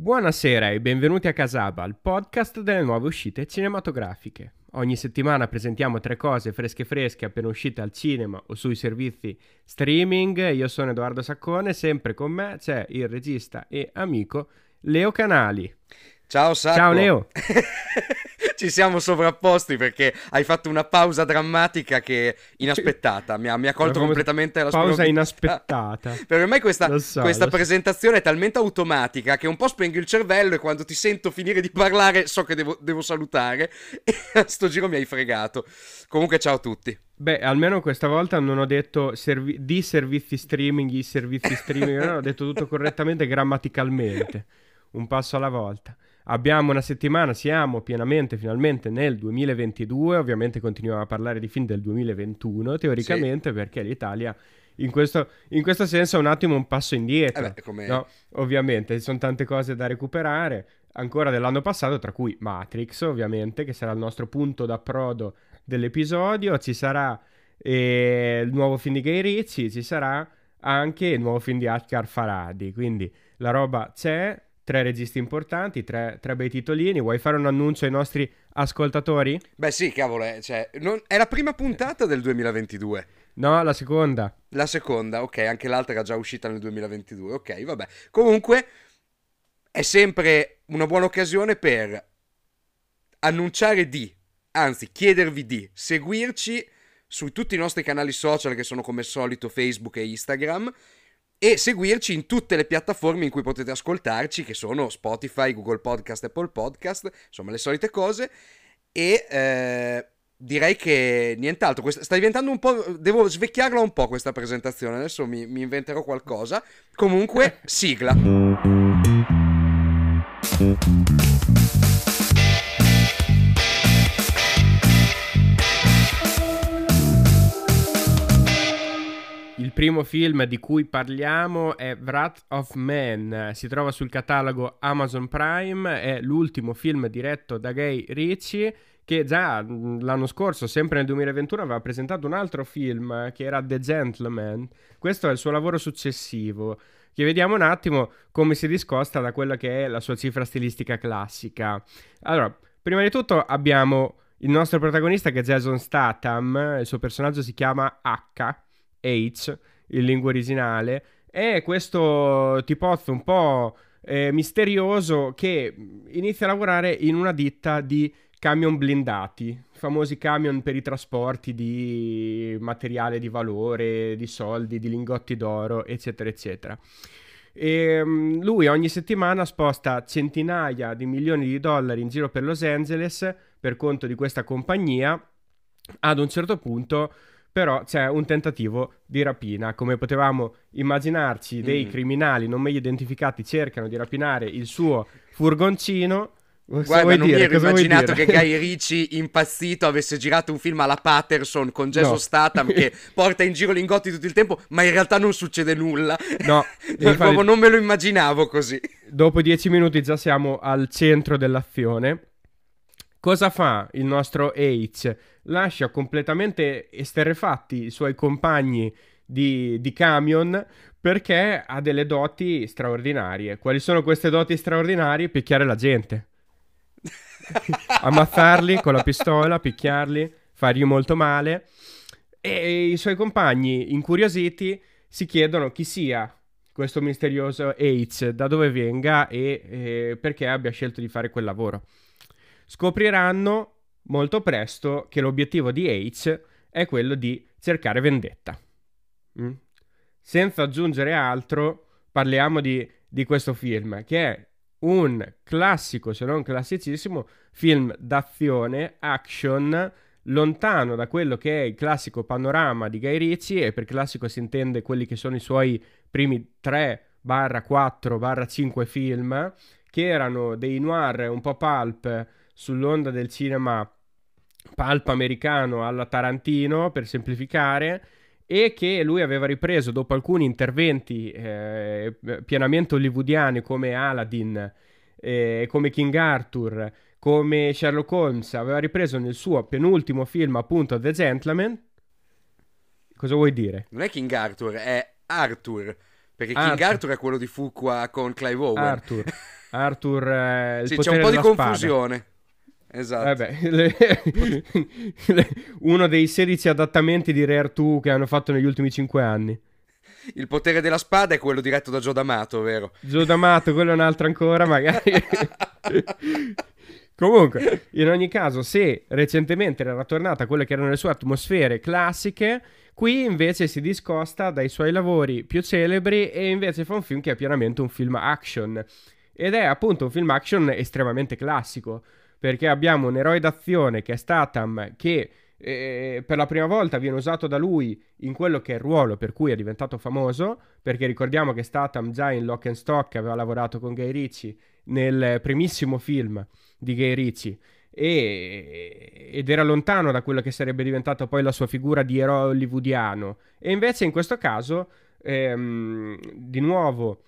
Buonasera e benvenuti a Casaba, il podcast delle nuove uscite cinematografiche. Ogni settimana presentiamo tre cose fresche fresche appena uscite al cinema o sui servizi streaming. Io sono Edoardo Saccone, sempre con me c'è il regista e amico Leo Canali. Ciao Sacco. Ciao Leo. Ci siamo sovrapposti perché hai fatto una pausa drammatica che inaspettata, mi ha, mi ha colto Una completamente la Pausa inaspettata. Per me questa, so, questa lo so. presentazione è talmente automatica che un po' spengo il cervello e quando ti sento finire di parlare so che devo, devo salutare e a sto giro mi hai fregato. Comunque ciao a tutti. Beh, almeno questa volta non ho detto servi- di servizi streaming, i servizi streaming, no, ho detto tutto correttamente grammaticalmente, un passo alla volta. Abbiamo una settimana, siamo pienamente, finalmente nel 2022, ovviamente continuiamo a parlare di film del 2021, teoricamente, perché l'Italia in questo, in questo senso è un attimo un passo indietro. Eh beh, come- no? Ovviamente, ci sono tante cose da recuperare, ancora dell'anno passato, tra cui Matrix, ovviamente, che sarà il nostro punto d'approdo dell'episodio, ci sarà eh, il nuovo film di Gay Ritchie, ci sarà anche il nuovo film di Asghar Farhadi, quindi la roba c'è, tre registi importanti, tre, tre bei titolini, vuoi fare un annuncio ai nostri ascoltatori? Beh sì, cavolo, è, cioè, non- è la prima puntata del 2022. No, la seconda. La seconda, ok, anche l'altra era già uscita nel 2022, ok, vabbè. Comunque è sempre una buona occasione per annunciare di, anzi chiedervi di seguirci su tutti i nostri canali social che sono come al solito Facebook e Instagram e seguirci in tutte le piattaforme in cui potete ascoltarci che sono Spotify, Google Podcast, Apple Podcast, insomma le solite cose. E eh, direi che nient'altro, questa- sta diventando un po', devo svecchiarla un po' questa presentazione, adesso mi, mi inventerò qualcosa, comunque sigla. Primo film di cui parliamo è Wrath of Man, si trova sul catalogo Amazon Prime, è l'ultimo film diretto da Gay Ritchie che già l'anno scorso, sempre nel 2021, aveva presentato un altro film eh, che era The Gentleman. Questo è il suo lavoro successivo, che vediamo un attimo come si discosta da quella che è la sua cifra stilistica classica. Allora, prima di tutto abbiamo il nostro protagonista che è Jason Statham, il suo personaggio si chiama H, H in lingua originale, è questo tipozzo un po' eh, misterioso che inizia a lavorare in una ditta di camion blindati, famosi camion per i trasporti di materiale di valore, di soldi, di lingotti d'oro, eccetera, eccetera. E mm, lui ogni settimana sposta centinaia di milioni di dollari in giro per Los Angeles per conto di questa compagnia. Ad un certo punto, però, c'è un tentativo di rapina. Come potevamo immaginarci, dei Mm. criminali non meglio identificati cercano di rapinare il suo furgoncino. Cosa Guarda, non dire? mi ero Cosa immaginato che Guy Ritchie impazzito avesse girato un film alla Patterson con Jason No. Statham che porta in giro lingotti tutto il tempo, ma in realtà non succede nulla. No, infatti- non me lo immaginavo così. Dopo dieci minuti già siamo al centro dell'azione. Cosa fa il nostro H? Lascia completamente esterrefatti i suoi compagni di, di camion perché ha delle doti straordinarie. Quali sono queste doti straordinarie? Picchiare la gente. Ammazzarli con la pistola, picchiarli, fargli molto male. E i suoi compagni, incuriositi, si chiedono chi sia questo misterioso H, da dove venga e eh, perché abbia scelto di fare quel lavoro. Scopriranno molto presto che l'obiettivo di H è quello di cercare vendetta. Mm? Senza aggiungere altro, parliamo di, di questo film, che è un classico, se non classicissimo, film d'azione, action, lontano da quello che è il classico panorama di Guy Ritchie, e per classico si intende quelli che sono i suoi primi 3 barra 4 barra 5 film, che erano dei noir un po' pulp sull'onda del cinema pulp americano alla Tarantino, per semplificare, e che lui aveva ripreso dopo alcuni interventi eh, pienamente hollywoodiani come Aladdin, eh, come King Arthur, come Sherlock Holmes, aveva ripreso nel suo penultimo film appunto The Gentleman. Cosa vuoi dire? Non è King Arthur, è Arthur. Perché King Arthur. Arthur è quello di Fuqua con Clive Owen. Arthur. Arthur, eh, sì, c'è un po' di spada. confusione. Esatto. Vabbè, le- le- uno dei 16 adattamenti di Rare 2 che hanno fatto negli ultimi 5 anni. Il potere della spada è quello diretto da Joe D'Amato, vero? Gio D'Amato, quello è un altro ancora, magari. Comunque, in ogni caso, se recentemente era tornata a quelle che erano le sue atmosfere classiche, qui invece si discosta dai suoi lavori più celebri e invece fa un film che è pienamente un film action. Ed è appunto un film action estremamente classico, perché abbiamo un eroe d'azione che è Statham, che eh, per la prima volta viene usato da lui in quello che è il ruolo per cui è diventato famoso, perché ricordiamo che Statham già in Lock and Stock aveva lavorato con Guy Ritchie nel primissimo film di Guy Ritchie. E- ed era lontano da quello che sarebbe diventata poi la sua figura di eroe hollywoodiano. E invece in questo caso ehm, di nuovo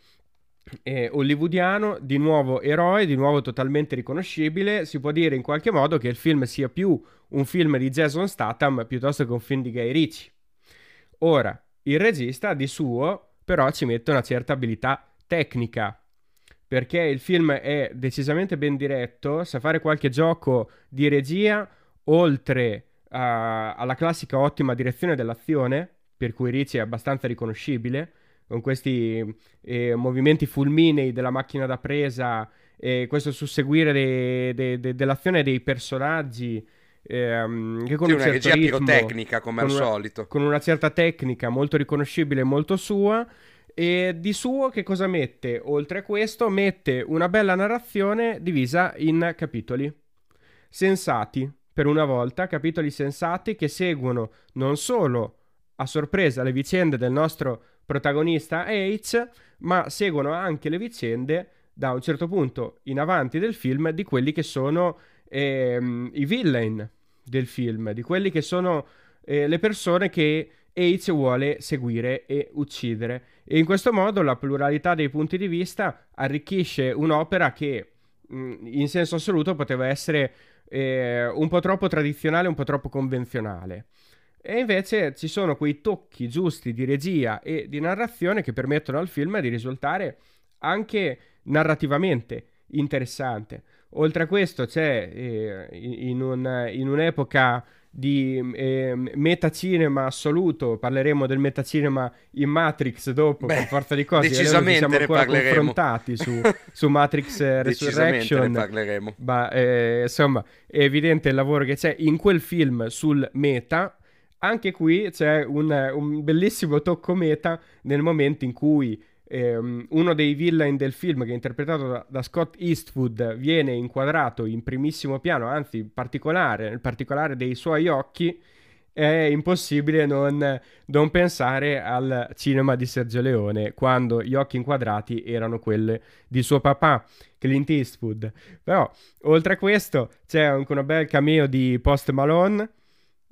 eh, hollywoodiano, di nuovo eroe, di nuovo totalmente riconoscibile, si può dire in qualche modo che il film sia più un film di Jason Statham piuttosto che un film di Guy Ritchie. Ora, il regista di suo però ci mette una certa abilità tecnica perché il film è decisamente ben diretto, sa fare qualche gioco di regia oltre a- alla classica ottima direzione dell'azione, per cui Ricci è abbastanza riconoscibile, con questi eh, movimenti fulminei della macchina da presa e questo susseguire de- de- de- dell'azione dei personaggi ehm, che con Sì, un una certo regia ritmo, pirotecnica, come al una- solito. con una certa tecnica molto riconoscibile molto sua. E di suo che cosa mette? Oltre a questo, mette una bella narrazione divisa in capitoli. Sensati, per una volta, capitoli sensati che seguono non solo a sorpresa le vicende del nostro protagonista H, ma seguono anche le vicende da un certo punto in avanti del film di quelli che sono ehm, i villain del film, di quelli che sono eh, le persone che H vuole seguire e uccidere. E in questo modo la pluralità dei punti di vista arricchisce un'opera che mh, in senso assoluto poteva essere eh, un po' troppo tradizionale, un po' troppo convenzionale. E invece ci sono quei tocchi giusti di regia e di narrazione che permettono al film di risultare anche narrativamente interessante. Oltre a questo c'è eh, in, un- in un'epoca di eh, metacinema assoluto, parleremo del metacinema in Matrix dopo, Beh, per forza di cose, decisamente ci siamo ancora parleremo. confrontati su, su Matrix eh, Decisamente ne Resurrection, parleremo. ma eh, insomma è evidente il lavoro che c'è in quel film sul meta. Anche qui c'è un, un bellissimo tocco meta nel momento in cui ehm, uno dei villain del film, che è interpretato da, da Scott Eastwood, viene inquadrato in primissimo piano, anzi in particolare, nel particolare dei suoi occhi, è impossibile non, non pensare al cinema di Sergio Leone quando gli occhi inquadrati erano quelli di suo papà, Clint Eastwood. Però, oltre a questo, c'è anche una bel cameo di Post Malone,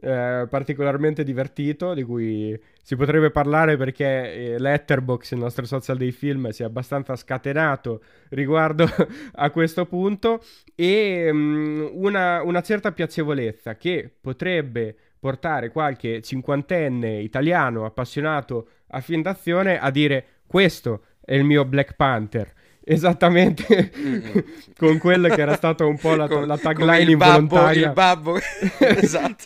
eh, particolarmente divertito, di cui si potrebbe parlare perché eh, Letterboxd, il nostro social dei film, si è abbastanza scatenato riguardo a questo punto e mm, una, una certa piacevolezza che potrebbe portare qualche cinquantenne italiano appassionato a film d'azione a dire questo è il mio Black Panther. Esattamente con quella che era stata un po' la, Con- la tagline il babbo, involontaria il babbo, esatto.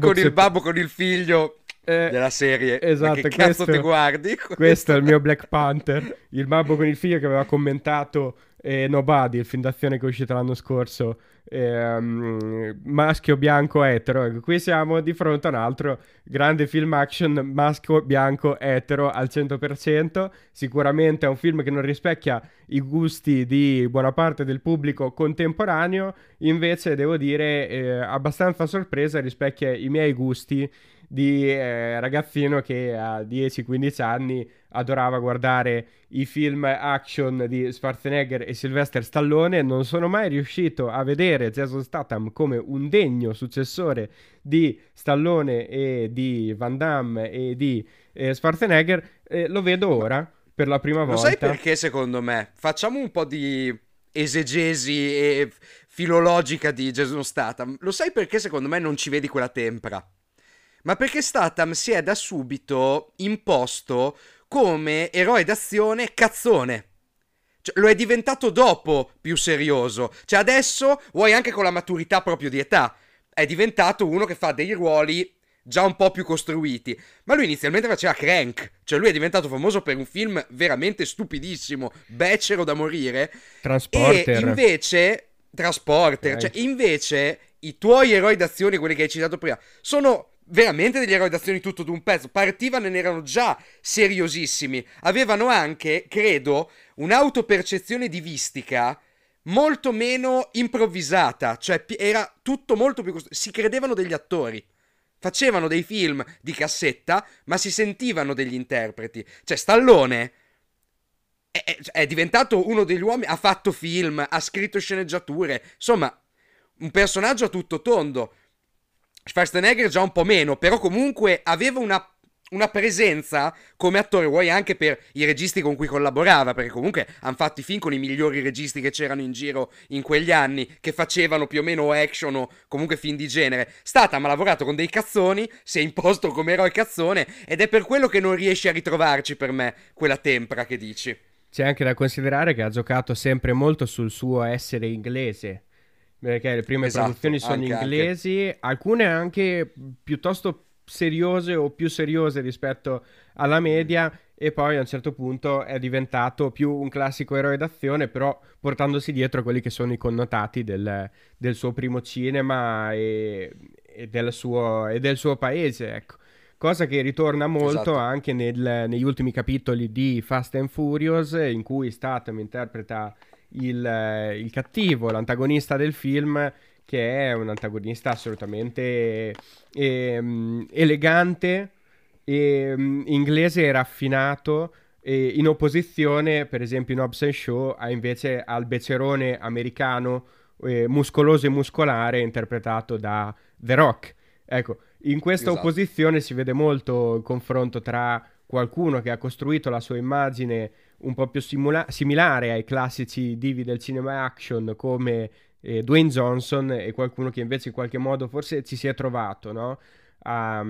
con il babbo con il figlio Eh, della serie. Esatto, che cazzo questo- ti guardi? Questo è il mio Black Panther, il babbo con il figlio che aveva commentato eh, Nobody, il film d'azione che è uscito l'anno scorso, ehm, maschio bianco etero. Ecco, qui siamo di fronte a un altro grande film action maschio bianco etero al 100%. Sicuramente è un film che non rispecchia i gusti di buona parte del pubblico contemporaneo, invece devo dire eh, abbastanza sorpresa rispecchia i miei gusti di eh, ragazzino che a 10-15 anni adorava guardare i film action di Schwarzenegger e Sylvester Stallone. Non sono mai riuscito a vedere Jason Statham come un degno successore di Stallone e di Van Damme e di eh, Schwarzenegger. Eh, lo vedo ora per la prima Lo volta. sai perché secondo me? Facciamo un po' di esegesi e filologica di Jason Statham. Lo sai perché secondo me non ci vedi quella tempra? Ma perché Statham si è da subito imposto come eroe d'azione cazzone. Cioè, lo è diventato dopo più serioso. Cioè, adesso vuoi anche con la maturità proprio di età. È diventato uno che fa dei ruoli già un po' più costruiti. Ma lui inizialmente faceva Crank. Cioè, lui è diventato famoso per un film veramente stupidissimo, becero da morire. Transporter. E invece. Transporter. Okay. Cioè, invece, i tuoi eroi d'azione, quelli che hai citato prima, sono veramente degli eroi d'azione tutto d'un pezzo. Partivano e ne erano già seriosissimi. Avevano anche, credo, un'autopercezione divistica molto meno improvvisata. Cioè, era tutto molto più. Costru- si credevano degli attori. Facevano dei film di cassetta, ma si sentivano degli interpreti. Cioè, Stallone è, è diventato uno degli uomini. Ha fatto film, ha scritto sceneggiature. Insomma, un personaggio a tutto tondo. Schwarzenegger già un po' meno, però comunque aveva una, una, presenza come attore, vuoi anche per i registi con cui collaborava, perché comunque hanno fatto i film con i migliori registi che c'erano in giro in quegli anni, che facevano più o meno action o comunque film di genere. Statham ha lavorato con dei cazzoni, si è imposto come eroe cazzone, ed è per quello che non riesce a ritrovarci per me quella tempra che dici. C'è anche da considerare che ha giocato sempre molto sul suo essere inglese perché le prime esatto, produzioni sono anche, inglesi, anche. alcune anche piuttosto seriose o più seriose rispetto alla media e poi a un certo punto è diventato più un classico eroe d'azione però portandosi dietro quelli che sono i connotati del, del suo primo cinema e, e, del suo, e, del suo, paese ecco cosa che ritorna molto esatto. anche nel, negli ultimi capitoli di Fast and Furious in cui Statham interpreta il, eh, il cattivo, l'antagonista del film, che è un antagonista assolutamente eh, elegante, e, inglese e raffinato, e in opposizione, per esempio in Hobbs Show, a invece al becerone americano eh, muscoloso e muscolare interpretato da The Rock. Ecco, in questa esatto. opposizione si vede molto il confronto tra qualcuno che ha costruito la sua immagine un po' più simula- similare ai classici divi del cinema action come eh, Dwayne Johnson e qualcuno che invece in qualche modo forse ci si è trovato no? a, a,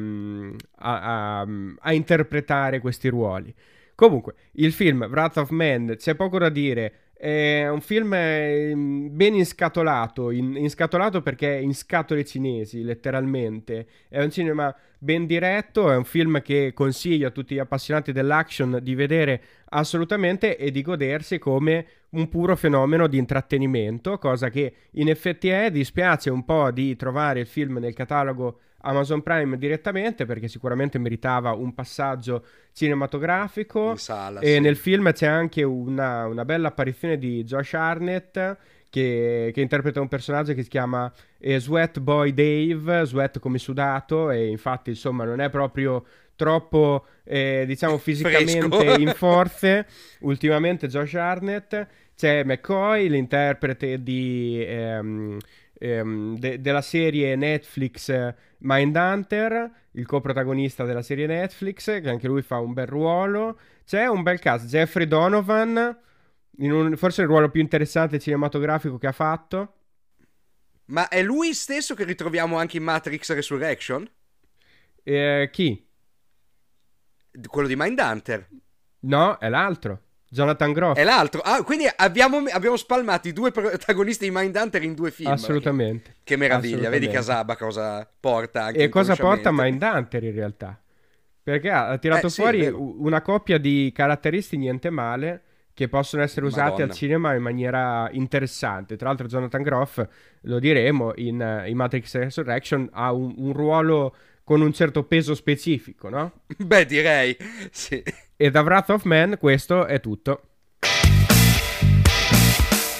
a, a, interpretare questi ruoli. Comunque, il film Wrath of Man, c'è poco da dire, è un film ehm, ben inscatolato, in, inscatolato perché è in scatole cinesi, letteralmente. È un cinema ben diretto, è un film che consiglio a tutti gli appassionati dell'action di vedere assolutamente e di godersi come un puro fenomeno di intrattenimento, cosa che in effetti è, dispiace un po' di trovare il film nel catalogo Amazon Prime direttamente perché sicuramente meritava un passaggio cinematografico. Sala, e sì. nel film c'è anche una, una bella apparizione di Josh Arnett che, che, interpreta un personaggio che si chiama eh, Sweat Boy Dave, sweat come sudato e infatti insomma non è proprio troppo eh, diciamo fisicamente in forze. Ultimamente Josh Arnett c'è McCoy l'interprete di ehm, ehm, de- della serie Netflix eh, Mindhunter, il coprotagonista della serie Netflix, che anche lui fa un bel ruolo. C'è un bel cast, Jeffrey Donovan, un, forse il ruolo più interessante cinematografico che ha fatto. Ma è lui stesso che ritroviamo anche in Matrix Resurrection? Eh, chi? Quello di Mindhunter. No, è l'altro. Jonathan Groff. È l'altro. Ah, quindi abbiamo, abbiamo spalmato i due protagonisti di Mindhunter in due film. Assolutamente. Che meraviglia. Vedi Casaba cosa porta E cosa porta Mindhunter in realtà? Perché ha tirato eh, fuori sì, una coppia di caratteristiche niente male che possono essere usate Madonna. al cinema in maniera interessante. Tra l'altro Jonathan Groff, lo diremo, in, in Matrix Resurrection ha un, un ruolo con un certo peso specifico, no? Beh, direi, sì. E da Wrath of Man questo è tutto.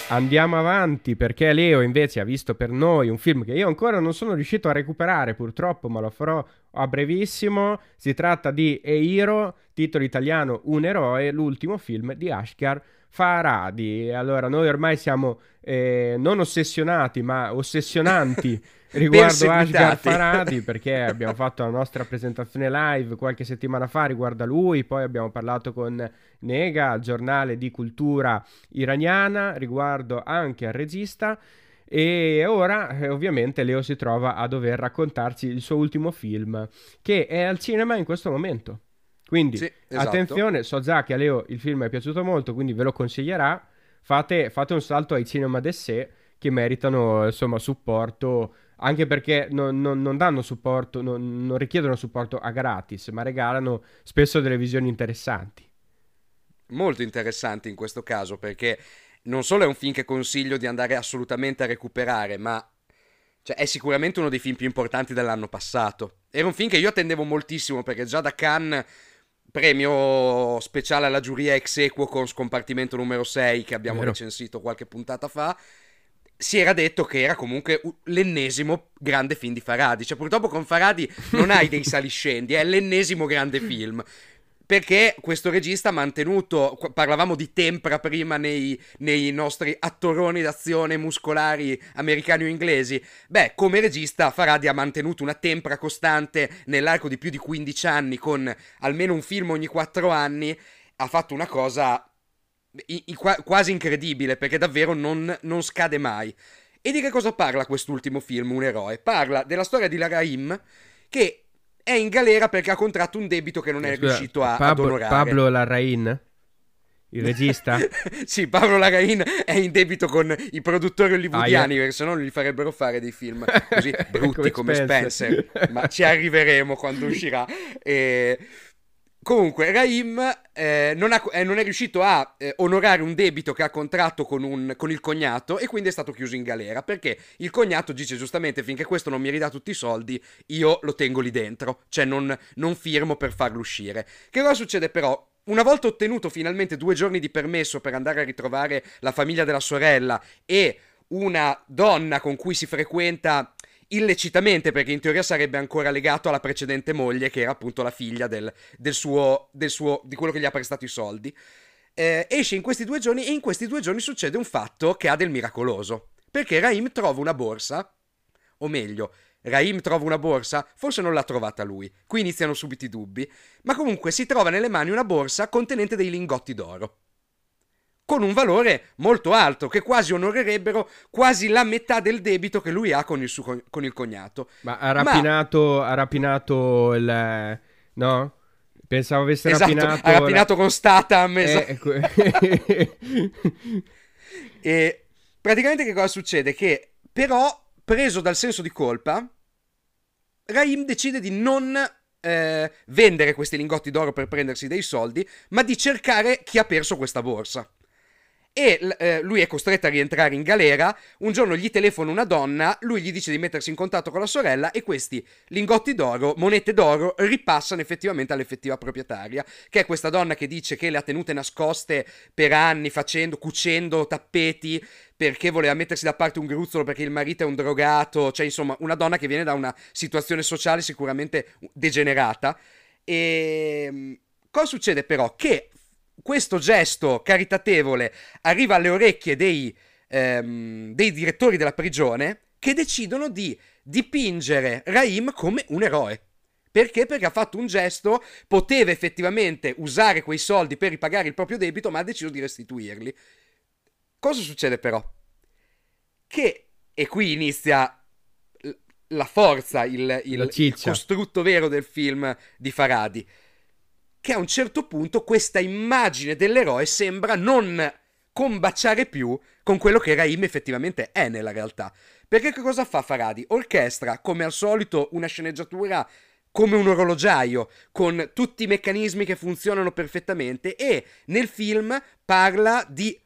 Andiamo avanti perché Leo invece ha visto per noi un film che io ancora non sono riuscito a recuperare purtroppo, ma lo farò a brevissimo. Si tratta di Eiro, titolo italiano Un eroe, l'ultimo film di Ashkar Faradi. Allora, noi ormai siamo eh, non ossessionati, ma ossessionanti riguardo Ashgar Faradi, perché abbiamo fatto la nostra presentazione live qualche settimana fa riguardo a lui, poi abbiamo parlato con Nega, giornale di cultura iraniana, riguardo anche al regista. E ora eh, ovviamente Leo si trova a dover raccontarci il suo ultimo film, che è al cinema in questo momento. Quindi, sì, esatto. attenzione, so già che a Leo il film è piaciuto molto, quindi ve lo consiglierà, fate, fate un salto ai cinema d'essè che meritano insomma supporto anche perché non, non, non danno supporto, non, non, richiedono supporto a gratis, ma regalano spesso delle visioni interessanti. Molto interessanti in questo caso, perché non solo è un film che consiglio di andare assolutamente a recuperare, ma cioè, è sicuramente uno dei film più importanti dell'anno passato. Era un film che io attendevo moltissimo, perché già da Cannes premio speciale alla giuria ex equo con scompartimento numero 6 che abbiamo Vero. recensito qualche puntata fa si era detto che era comunque l'ennesimo grande film di Faradi. Cioè, purtroppo con Faradi non hai dei saliscendi, è l'ennesimo grande film. Perché questo regista ha mantenuto, parlavamo di tempra prima nei, nei nostri attoroni d'azione muscolari americani o inglesi, beh, come regista Faradi ha mantenuto una tempra costante nell'arco di più di 15 anni con almeno un film ogni 4 anni, ha fatto una cosa i, i, quasi incredibile perché davvero non, non, scade mai. E di che cosa parla quest'ultimo film, Un eroe? Parla della storia di Laraim che è in galera perché ha contratto un debito che non è Scusa, riuscito a, Pab- ad onorare. Pablo Larrain? Il regista? sì, Pablo Larrain è in debito con i produttori hollywoodiani, ah, perché se no non gli farebbero fare dei film così brutti come, come Spencer. Spencer. Ma ci arriveremo quando uscirà. E... Comunque, Raim eh, non, ha, eh, non, è riuscito a eh, onorare un debito che ha contratto con, un, con, il cognato e quindi è stato chiuso in galera perché il cognato dice giustamente finché questo non mi ridà tutti i soldi io lo tengo lì dentro, cioè non, non firmo per farlo uscire. Che cosa succede però? Una volta ottenuto finalmente due giorni di permesso per andare a ritrovare la famiglia della sorella e una donna con cui si frequenta illecitamente, perché in teoria sarebbe ancora legato alla precedente moglie, che era appunto la figlia del, del, suo, del suo, di quello che gli ha prestato i soldi. Eh, esce in questi due giorni e in questi due giorni succede un fatto che ha del miracoloso. Perché Raim trova una borsa, o meglio, Raim trova una borsa, forse non l'ha trovata lui, qui iniziano subito i dubbi, ma comunque si trova nelle mani una borsa contenente dei lingotti d'oro con un valore molto alto, che quasi onorerebbero quasi la metà del debito che lui ha con il, suo, con il cognato. Ma ha rapinato, Ma... ha rapinato il... no? Pensavo avesse esatto, rapinato... ha rapinato la... con Statham, esatto. Eh, e praticamente che cosa succede? Che però, preso dal senso di colpa, Raim decide di non eh, vendere questi lingotti d'oro per prendersi dei soldi, ma di cercare chi ha perso questa borsa e eh, lui è costretto a rientrare in galera. Un giorno gli telefona una donna, lui gli dice di mettersi in contatto con la sorella e questi lingotti d'oro, monete d'oro, ripassano effettivamente all'effettiva proprietaria, che è questa donna che dice che le ha tenute nascoste per anni facendo, cucendo tappeti perché voleva mettersi da parte un gruzzolo perché il marito è un drogato, cioè insomma una donna che viene da una situazione sociale sicuramente degenerata. E ehm, cosa succede però? Che questo gesto caritatevole arriva alle orecchie dei, ehm, dei direttori della prigione che decidono di dipingere Raim come un eroe. Perché? Perché ha fatto un gesto, poteva effettivamente usare quei soldi per ripagare il proprio debito, ma ha deciso di restituirli. Cosa succede però? Che, e qui inizia la forza, il, il, il costrutto vero del film di Faradi che a un certo punto questa immagine dell'eroe sembra non combaciare più con quello che Raim effettivamente è nella realtà. Perché che cosa fa Faradi? Orchestra, come al solito, una sceneggiatura come un orologiaio, con tutti i meccanismi che funzionano perfettamente e nel film parla di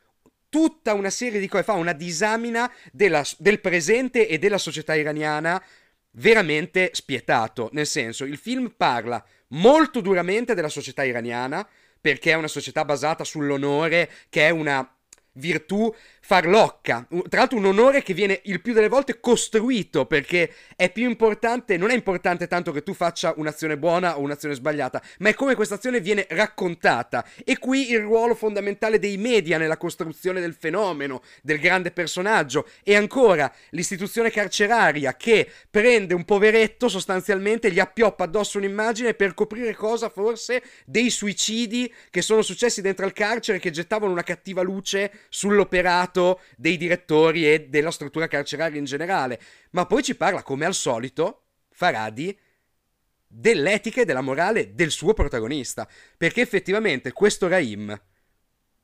tutta una serie di cose, fa una disamina della, del presente e della società iraniana veramente spietato, nel senso il film parla molto duramente della società iraniana, perché è una società basata sull'onore, che è una virtù farlocca. Tra l'altro un onore che viene il più delle volte costruito perché è più importante, non è importante tanto che tu faccia un'azione buona o un'azione sbagliata, ma è come questa azione viene raccontata. E qui il ruolo fondamentale dei media nella costruzione del fenomeno, del grande personaggio. E ancora l'istituzione carceraria che prende un poveretto sostanzialmente, gli appioppa addosso un'immagine per coprire cosa forse dei suicidi che sono successi dentro al carcere che gettavano una cattiva luce sull'operato lato dei direttori e della struttura carceraria in generale, ma poi ci parla, come al solito, Faradi, dell'etica e della morale del suo protagonista, perché effettivamente questo Raim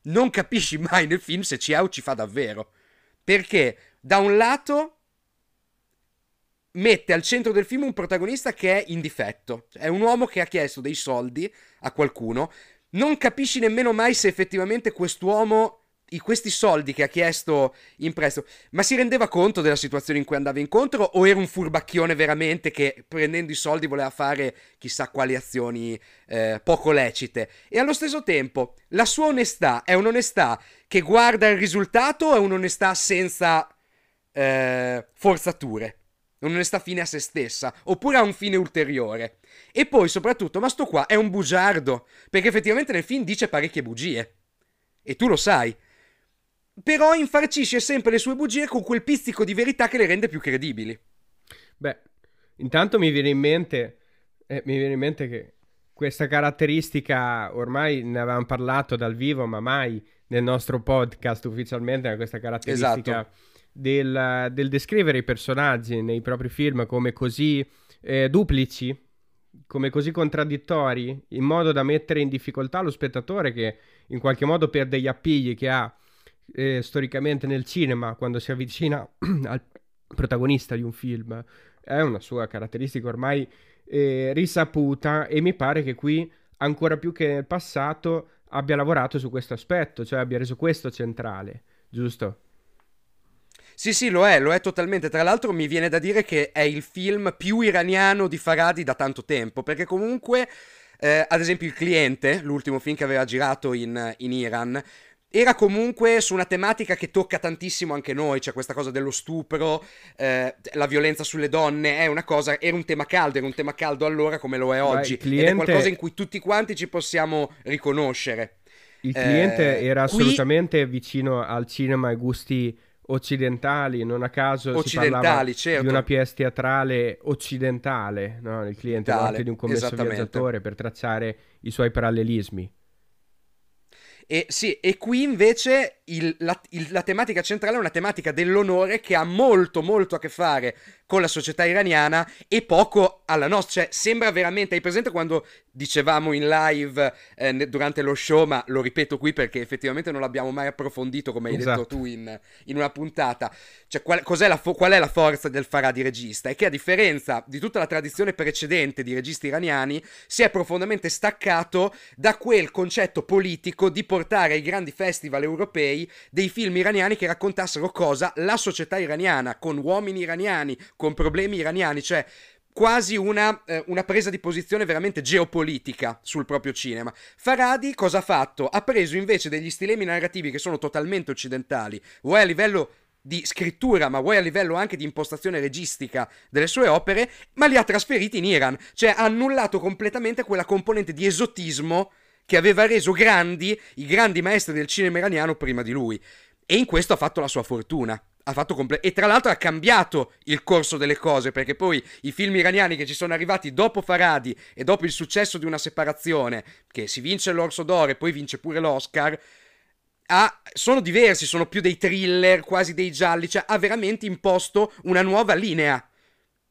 non capisci mai nel film se ci ha o ci fa davvero. Perché da un lato mette al centro del film un protagonista che è in difetto. È un uomo che ha chiesto dei soldi a qualcuno. Non capisci nemmeno mai se effettivamente quest'uomo questi soldi che ha chiesto in prestito, ma si rendeva conto della situazione in cui andava incontro o era un furbacchione veramente che prendendo i soldi voleva fare chissà quali azioni eh, poco lecite? E allo stesso tempo, la sua onestà è un'onestà che guarda il risultato o è un'onestà senza eh, forzature? Un'onestà fine a se stessa, oppure ha un fine ulteriore. E poi, soprattutto, ma sto qua è un bugiardo, perché effettivamente nel film dice parecchie bugie. E tu lo sai. Però infarcisce sempre le sue bugie con quel pizzico di verità che le rende più credibili. Beh, intanto mi viene in mente, eh, mi viene in mente che questa caratteristica, ormai ne avevamo parlato dal vivo, ma mai nel nostro podcast ufficialmente, questa caratteristica esatto. del, del, descrivere i personaggi nei propri film come così eh, duplici, come così contraddittori, in modo da mettere in difficoltà lo spettatore che in qualche modo perde gli appigli che ha eh, storicamente nel cinema quando si avvicina al protagonista di un film è una sua caratteristica ormai eh, risaputa e mi pare che qui ancora più che nel passato abbia lavorato su questo aspetto, cioè abbia reso questo centrale, giusto? Sì, sì, lo è, lo è totalmente. Tra l'altro mi viene da dire che è il film più iraniano di Faradi da tanto tempo, perché comunque, eh, ad esempio, Il cliente, l'ultimo film che aveva girato in, in Iran, era comunque su una tematica che tocca tantissimo anche noi, cioè questa cosa dello stupro, eh, la violenza sulle donne, è una cosa, era un tema caldo, era un tema caldo allora come lo è oggi, cliente... ed è qualcosa in cui tutti quanti ci possiamo riconoscere. Il cliente eh, era assolutamente qui... vicino al cinema ai gusti occidentali, non a caso si parlava certo. di una pièce teatrale occidentale, no? il cliente anche di un commesso viaggiatore per tracciare i suoi parallelismi. E sì, e qui invece il, la, il, la, tematica centrale è una tematica dell'onore che ha molto molto a che fare con la società iraniana e poco alla nostra. Cioè, sembra veramente. Hai presente quando dicevamo in live eh, durante lo show, ma lo ripeto qui perché effettivamente non l'abbiamo mai approfondito, come hai esatto. detto tu in, in, una puntata. Cioè, qual, la fo- qual, è la forza del Faradi regista? È che a differenza di tutta la tradizione precedente di registi iraniani, si è profondamente staccato da quel concetto politico di portare ai grandi festival europei dei film iraniani che raccontassero cosa la società iraniana, con uomini iraniani, con problemi iraniani, cioè quasi una, eh, una, presa di posizione veramente geopolitica sul proprio cinema. Faradi cosa ha fatto? Ha preso invece degli stilemi narrativi che sono totalmente occidentali, vuoi a livello di scrittura, ma vuoi a livello anche di impostazione registica delle sue opere, ma li ha trasferiti in Iran, cioè ha annullato completamente quella componente di esotismo che aveva reso grandi i grandi maestri del cinema iraniano prima di lui. E in questo ha fatto la sua fortuna ha fatto comple- e tra l'altro ha cambiato il corso delle cose perché poi i film iraniani che ci sono arrivati dopo Faradi e dopo il successo di una separazione che si vince l'Orso d'Oro e poi vince pure l'Oscar ha, sono diversi, sono più dei thriller, quasi dei gialli, cioè ha veramente imposto una nuova linea,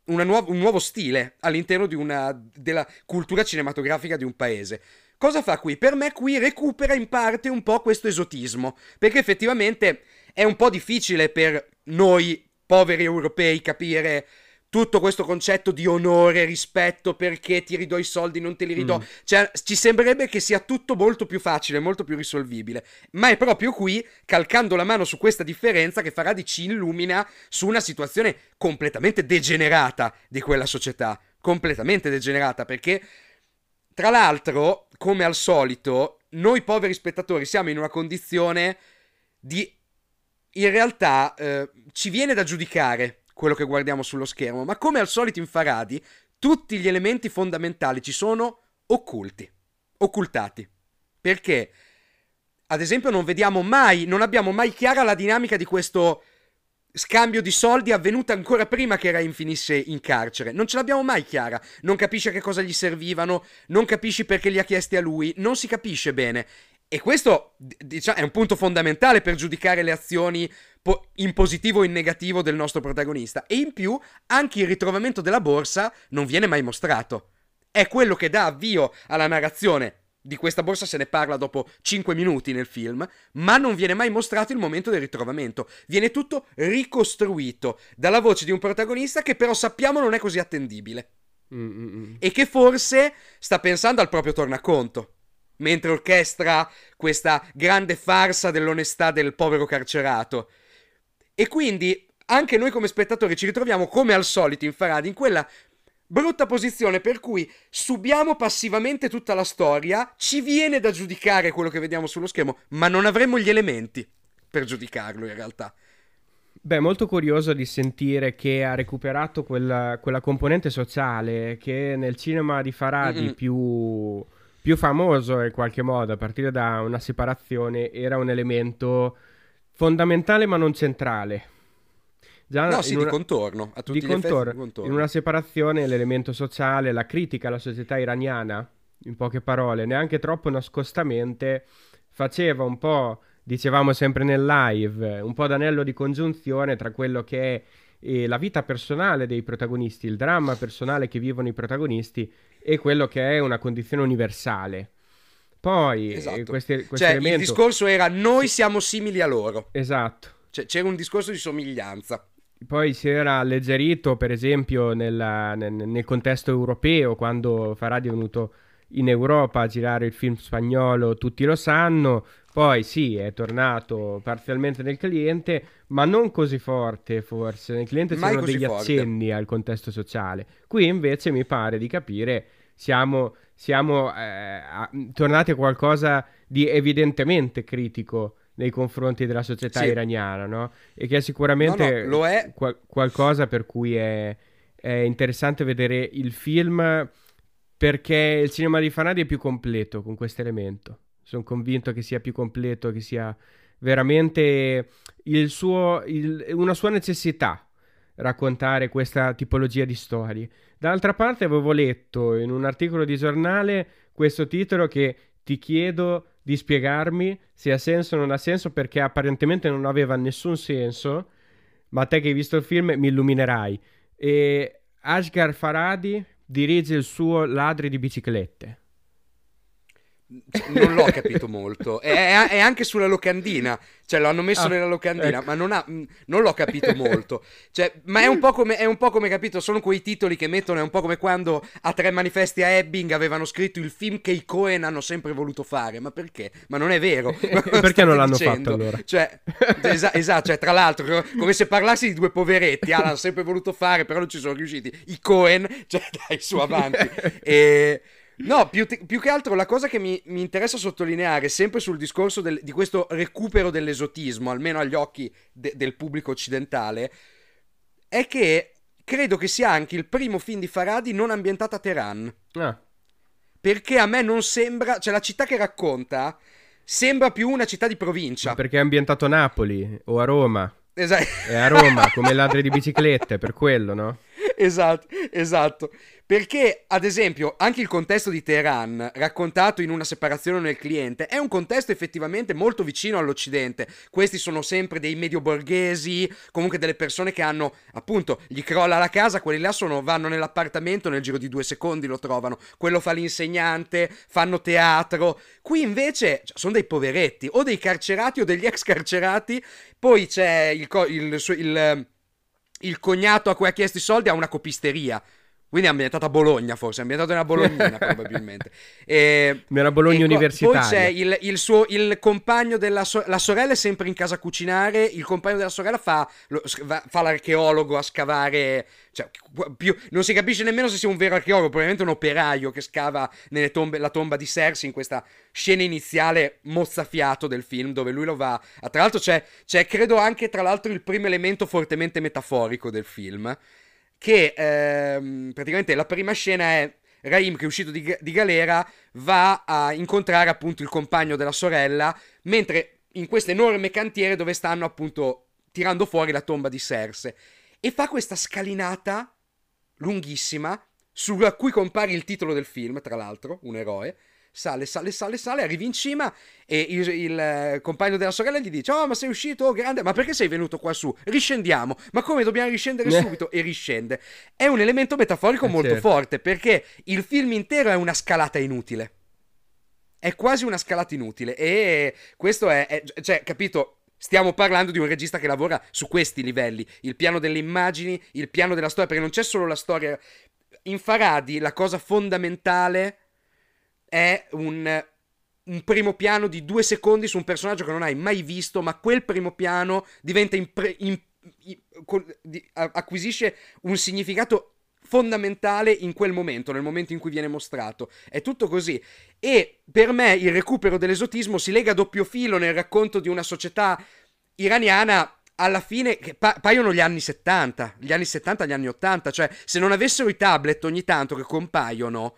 una nuov- un nuovo stile all'interno una, della cultura cinematografica di un paese. Cosa fa qui? Per me qui recupera in parte un po' questo esotismo, perché effettivamente è un po' difficile per noi poveri europei capire tutto questo concetto di onore, rispetto, perché ti ridò i soldi, non te li ridò. Mm. Cioè, ci sembrerebbe che sia tutto molto più facile, molto più risolvibile. Ma è proprio qui, calcando la mano su questa differenza, che Faradi ci illumina su una situazione completamente degenerata di quella società. Completamente degenerata, perché, tra l'altro, come al solito, noi poveri spettatori siamo in una condizione di in realtà eh, ci viene da giudicare quello che guardiamo sullo schermo, ma come al solito in Faradi, tutti gli elementi fondamentali ci sono occulti, occultati. Perché, ad esempio, non vediamo mai, non abbiamo mai chiara la dinamica di questo scambio di soldi avvenuta ancora prima che Rain finisse in carcere. Non ce l'abbiamo mai chiara. Non capisce che cosa gli servivano, non capisci perché li ha chiesti a lui, non si capisce bene. E questo diciamo, è un punto fondamentale per giudicare le azioni po- in positivo o in negativo del nostro protagonista. E in più, anche il ritrovamento della borsa non viene mai mostrato. È quello che dà avvio alla narrazione di questa borsa se ne parla dopo 5 minuti nel film, ma non viene mai mostrato il momento del ritrovamento. Viene tutto ricostruito dalla voce di un protagonista che però sappiamo non è così attendibile. Mm-mm. E che forse sta pensando al proprio tornaconto. Mentre orchestra questa grande farsa dell'onestà del povero carcerato. E quindi anche noi come spettatori ci ritroviamo come al solito in Farad in quella brutta posizione per cui subiamo passivamente tutta la storia, ci viene da giudicare quello che vediamo sullo schermo, ma non avremo gli elementi per giudicarlo in realtà. Beh, molto curioso di sentire che ha recuperato quella, quella componente sociale che nel cinema di Faradi più, più famoso in qualche modo, a partire da una separazione, era un elemento fondamentale ma non centrale. Già no, sì, una... di contorno, a tutti di contorno. di contorno. In una separazione l'elemento sociale, la critica alla società iraniana, in poche parole, neanche troppo nascostamente, faceva un po', dicevamo sempre nel live, un po' d'anello di congiunzione tra quello che è eh, la vita personale dei protagonisti, il dramma personale che vivono i protagonisti e quello che è una condizione universale. Poi eh, esatto. questi, cioè, elemento... il discorso era noi siamo simili a loro. Esatto. Cioè, c'era un discorso di somiglianza poi si era alleggerito, per esempio, nella, nel, nel, contesto europeo, quando Faradi è venuto in Europa a girare il film spagnolo, tutti lo sanno. Poi sì, è tornato parzialmente nel cliente, ma non così forte forse. Nel cliente Mai c'erano degli forte. accenni al contesto sociale. Qui invece mi pare di capire siamo, siamo eh, a, tornati a qualcosa di evidentemente critico nei confronti della società sì. iraniana, no? E che è sicuramente no, no, è... Qual- qualcosa per cui è, è, interessante vedere il film perché il cinema di Fanadi è più completo con questo elemento. Sono convinto che sia più completo, che sia veramente suo, il, una sua necessità raccontare questa tipologia di storie. D'altra parte avevo letto in un articolo di giornale questo titolo che ti chiedo di spiegarmi se ha senso o non ha senso perché apparentemente non aveva nessun senso, ma te che hai visto il film mi illuminerai. E Ashgar Faradi dirige il suo Ladri di biciclette. Non l'ho capito molto. È, è, è, anche sulla locandina. Cioè, l'hanno messo ah, nella locandina, ecco. ma non, ha, non, l'ho capito molto. Cioè, ma è un, come, è un, po come, capito, sono quei titoli che mettono, è un po' come quando a tre manifesti a Ebbing avevano scritto il film che i Cohen hanno sempre voluto fare. Ma perché? Ma non è vero. perché non l'hanno dicendo? fatto allora? Cioè, esa- esatto, cioè, tra l'altro, come se parlassi di due poveretti. Ah, l'hanno sempre voluto fare, però non ci sono riusciti. I Cohen, cioè, dai, su avanti. e... No, più, te- più, che altro la cosa che mi, mi interessa sottolineare, sempre sul discorso del, di questo recupero dell'esotismo, almeno agli occhi de- del pubblico occidentale, è che credo che sia anche il primo film di Faradi non ambientato a Teheran. Ah. Perché a me non sembra, cioè la città che racconta sembra più una città di provincia. Ma perché è ambientato a Napoli o a Roma. Esatto. È a Roma, come ladri di biciclette, per quello, no? Esatto, esatto. Perché, ad esempio, anche il contesto di Teheran, raccontato in una separazione nel cliente, è un contesto effettivamente molto vicino all'Occidente. Questi sono sempre dei medio borghesi, comunque delle persone che hanno, appunto, gli crolla la casa, quelli là sono, vanno nell'appartamento, nel giro di due secondi lo trovano. Quello fa l'insegnante, fanno teatro. Qui invece cioè, sono dei poveretti, o dei carcerati o degli ex carcerati. Poi c'è il, il, il, il il cognato a cui ha chiesto i soldi ha una copisteria. Quindi è ambientato a Bologna, forse, è ambientato nella Bolognina probabilmente. E, Nella Bologna e universitaria. Poi c'è il, il, suo, il compagno della so- la sorella è sempre in casa a cucinare, il compagno della sorella fa, lo, fa l'archeologo a scavare, cioè, più, non si capisce nemmeno se sia un vero archeologo, probabilmente un operaio che scava nelle tombe, la tomba di Cersei in questa scena iniziale mozzafiato del film dove lui lo va... Tra l'altro c'è, c'è credo anche, tra l'altro, il primo elemento fortemente metaforico del film che ehm, praticamente la prima scena è Raim che è uscito di, di, galera va a incontrare appunto il compagno della sorella mentre in questo enorme cantiere dove stanno appunto tirando fuori la tomba di Serse. E fa questa scalinata lunghissima su cui compare il titolo del film tra l'altro un eroe sale, sale, sale, sale, arrivi in cima e il, il eh, compagno della sorella gli dice, oh ma sei uscito, oh, grande, ma perché sei venuto qua su? Riscendiamo, ma come dobbiamo riscendere eh. subito? E riscende. È un elemento metaforico eh, molto certo. forte perché il film intero è una scalata inutile. è quasi una scalata inutile. E questo è, è cioè, capito? Stiamo parlando di un regista che lavora su questi livelli, il piano delle immagini, il piano della storia, perché non c'è solo la storia. In Faradi la cosa fondamentale è un, un primo piano di due secondi su un personaggio che non hai mai visto, ma quel primo piano diventa impre- in, acquisisce un significato fondamentale in quel momento, nel momento in cui viene mostrato. È tutto così. E per me il recupero dell'esotismo si lega a doppio filo nel racconto di una società iraniana alla fine che pa- paiono gli anni 70, gli anni 70, gli anni 80, cioè se non avessero i tablet ogni tanto che compaiono,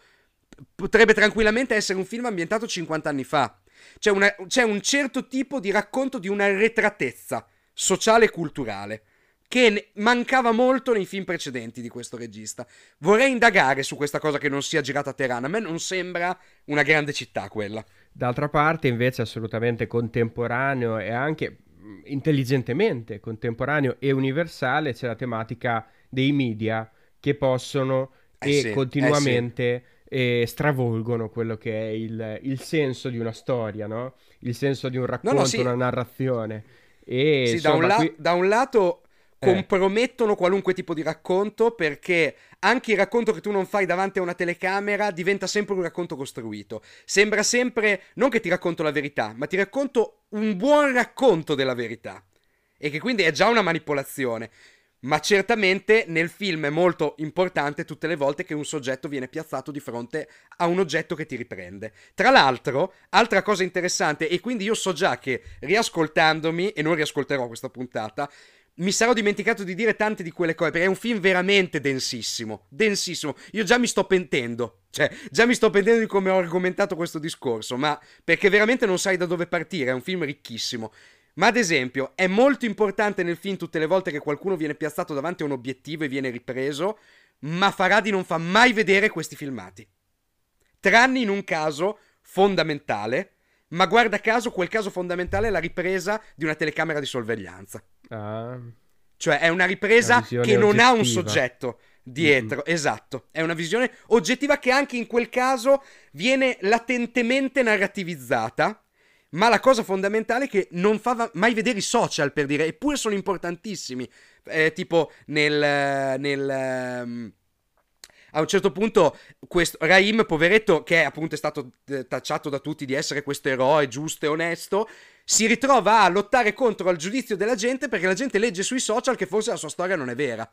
potrebbe tranquillamente essere un film ambientato 50 anni fa. C'è, una, c'è un certo tipo di racconto di una retratezza sociale e culturale che mancava molto nei film precedenti di questo regista. Vorrei indagare su questa cosa che non sia girata a Teheran. A me non sembra una grande città quella. D'altra parte, invece, assolutamente contemporaneo e anche mm, intelligentemente contemporaneo e universale c'è la tematica dei media che possono eh e sì, continuamente eh sì. Eh, stravolgono quello che è il, il, senso di una storia, no? Il senso di un racconto, no, no, sì. una narrazione. E, sì, insomma, da, un la- qui... da un lato eh. compromettono qualunque tipo di racconto perché anche il racconto che tu non fai davanti a una telecamera diventa sempre un racconto costruito. Sembra sempre non che ti racconto la verità, ma ti racconto un buon racconto della verità. E che quindi è già una manipolazione. Ma certamente nel film è molto importante tutte le volte che un soggetto viene piazzato di fronte a un oggetto che ti riprende. Tra l'altro, altra cosa interessante, e quindi io so già che riascoltandomi, e non riascolterò questa puntata, mi sarò dimenticato di dire tante di quelle cose, perché è un film veramente densissimo, densissimo. Io già mi sto pentendo, cioè, già mi sto pentendo di come ho argomentato questo discorso, ma perché veramente non sai da dove partire, è un film ricchissimo. Ma ad esempio, è molto importante nel film tutte le volte che qualcuno viene piazzato davanti a un obiettivo e viene ripreso, ma Faradi non fa mai vedere questi filmati. Tranne in un caso fondamentale, ma guarda caso quel caso fondamentale è la ripresa di una telecamera di sorveglianza. Ah. Cioè è una ripresa che non oggettiva. ha un soggetto dietro, mm-hmm. esatto. È una visione oggettiva che anche in quel caso viene latentemente narrativizzata. Ma la cosa fondamentale è che non fa mai vedere i social, per dire, eppure sono importantissimi. Eh, tipo nel... nel um, a un certo punto questo Raim, poveretto, che appunto è stato eh, tacciato da tutti di essere questo eroe giusto e onesto, si ritrova a lottare contro il giudizio della gente perché la gente legge sui social che forse la sua storia non è vera.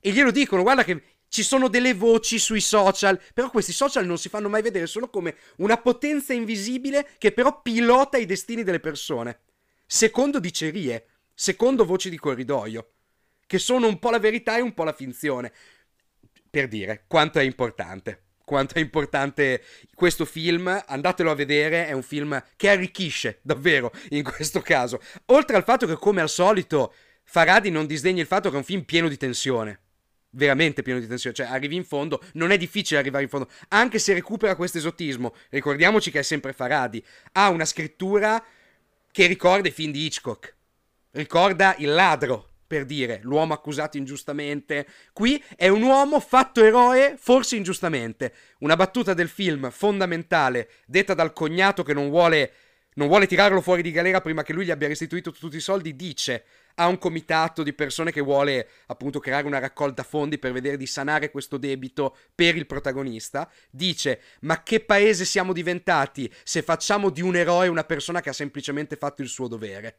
E glielo dicono, guarda che ci sono delle voci sui social, però questi social non si fanno mai vedere, sono come una potenza invisibile che però pilota i destini delle persone. Secondo dicerie, secondo voci di corridoio, che sono un po' la verità e un po' la finzione per dire quanto è importante. Quanto è importante questo film, andatelo a vedere, è un film che arricchisce davvero in questo caso. Oltre al fatto che, come al solito, Faradi non disdegna il fatto che è un film pieno di tensione veramente pieno di tensione, cioè arrivi in fondo, non è difficile arrivare in fondo, anche se recupera questo esotismo, ricordiamoci che è sempre Faradi, ha una scrittura che ricorda i film di Hitchcock, ricorda il ladro, per dire l'uomo accusato ingiustamente. Qui è un uomo fatto eroe, forse ingiustamente. Una battuta del film fondamentale, detta dal cognato che non vuole, non vuole tirarlo fuori di galera prima che lui gli abbia restituito tutti i soldi, dice a un comitato di persone che vuole appunto creare una raccolta fondi per vedere di sanare questo debito per il protagonista, dice ma che paese siamo diventati se facciamo di un eroe una persona che ha semplicemente fatto il suo dovere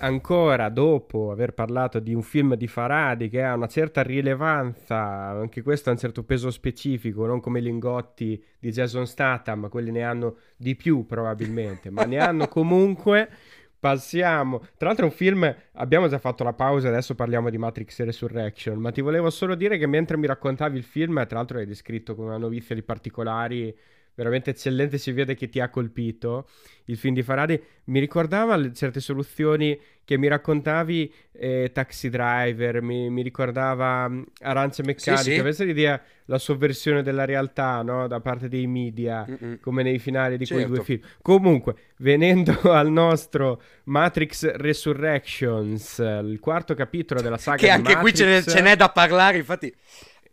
ancora dopo aver parlato di un film di Faradi che ha una certa rilevanza, anche questo ha un certo peso specifico, non come i lingotti di Jason Statham, quelli ne hanno di più probabilmente, ma ne hanno comunque. Passiamo. Tra l'altro, un film. Abbiamo già fatto la pausa, adesso parliamo di Matrix Resurrection. Ma ti volevo solo dire che mentre mi raccontavi il film, tra l'altro, hai descritto con una novizia di particolari veramente eccellente, si vede che ti ha colpito il film di Faradi. Mi ricordava certe soluzioni che mi raccontavi, eh, Taxi Driver, mi, mi ricordava um, Arancia Meccanica, sì, sì. avesse l'idea la sovversione della realtà no? da parte dei media, Mm-mm. come nei finali di certo. quei due film. Comunque, venendo al nostro Matrix Resurrections, il quarto capitolo della saga che anche Matrix, qui ce, ne, ce n'è da parlare, infatti...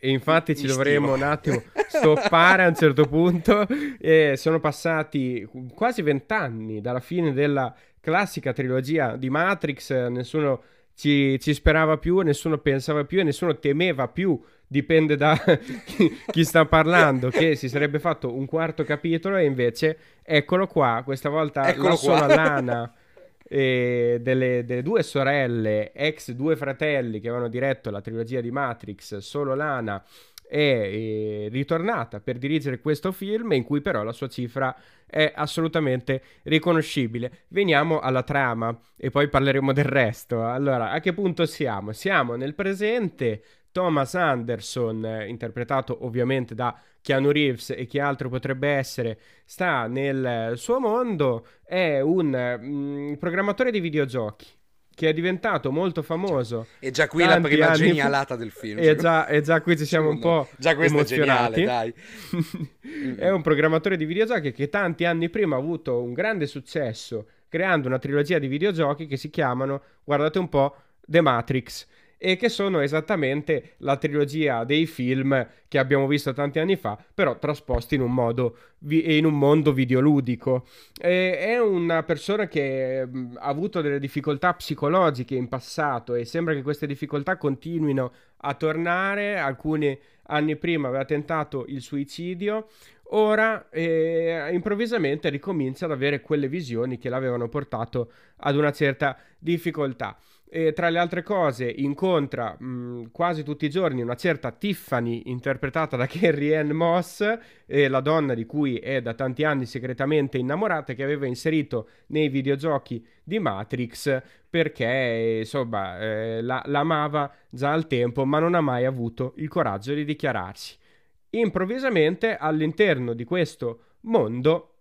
e infatti ci dovremmo un attimo stoppare a un certo punto. E sono passati quasi vent'anni dalla fine della classica trilogia di Matrix, nessuno ci, ci sperava più, nessuno pensava più e nessuno temeva più, dipende da chi, chi sta parlando, che si sarebbe fatto un quarto capitolo e invece eccolo qua, questa volta Eccolo la sola Lana e delle, delle due sorelle, ex due fratelli che avevano diretto la trilogia di Matrix, solo Lana è eh, ritornata per dirigere questo film in cui però la sua cifra è assolutamente riconoscibile. Veniamo alla trama e poi parleremo del resto. Allora, a che punto siamo? Siamo nel presente. Thomas Anderson, eh, interpretato ovviamente da Keanu Reeves e chi altro potrebbe essere, sta nel suo mondo, è un mm, programmatore di videogiochi che è diventato molto famoso. E già qui la prima anni genialata del film. E già, e già qui ci siamo un po'. Già questo è emozionati. geniale, dai. è un programmatore di videogiochi che tanti anni prima ha avuto un grande successo creando una trilogia di videogiochi che si chiamano, guardate un po', The Matrix e che sono esattamente la trilogia dei film che abbiamo visto tanti anni fa, però trasposti in un modo vi- in un mondo videoludico. E- è una persona che mh, ha avuto delle difficoltà psicologiche in passato e sembra che queste difficoltà continuino a tornare. Alcuni anni prima aveva tentato il suicidio, ora eh, improvvisamente ricomincia ad avere quelle visioni che l'avevano portato ad una certa difficoltà. E tra le altre cose incontra mh, quasi tutti i giorni una certa Tiffany interpretata da Carrie Ann Moss, eh, la donna di cui è da tanti anni segretamente innamorata che aveva inserito nei videogiochi di Matrix perché insomma eh, la, l'amava già al tempo ma non ha mai avuto il coraggio di dichiararsi. Improvvisamente all'interno di questo mondo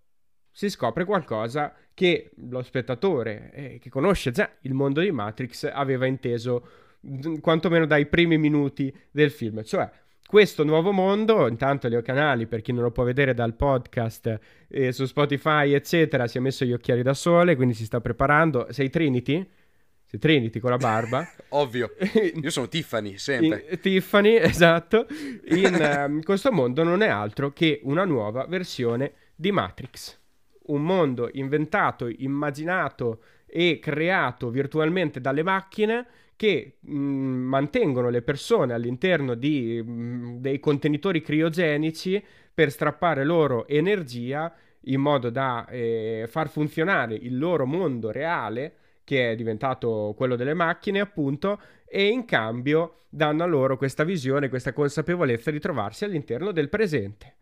si scopre qualcosa che lo spettatore eh, che conosce già il mondo di Matrix aveva inteso d- quantomeno dai primi minuti del film, cioè questo nuovo mondo, intanto Leo Canali, per chi non lo può vedere dal podcast eh, su Spotify, eccetera, si è messo gli occhiali da sole, quindi si sta preparando. Sei Trinity? Sei Trinity con la barba? Ovvio. Io sono Tiffany, sempre. In- Tiffany, esatto. In ehm, questo mondo non è altro che una nuova versione di Matrix. Un mondo inventato, immaginato e creato virtualmente dalle macchine che mh, mantengono le persone all'interno di, mh, dei contenitori criogenici per strappare loro energia in modo da eh, far funzionare il loro mondo reale che è diventato quello delle macchine, appunto, e in cambio danno a loro questa visione, questa consapevolezza di trovarsi all'interno del presente.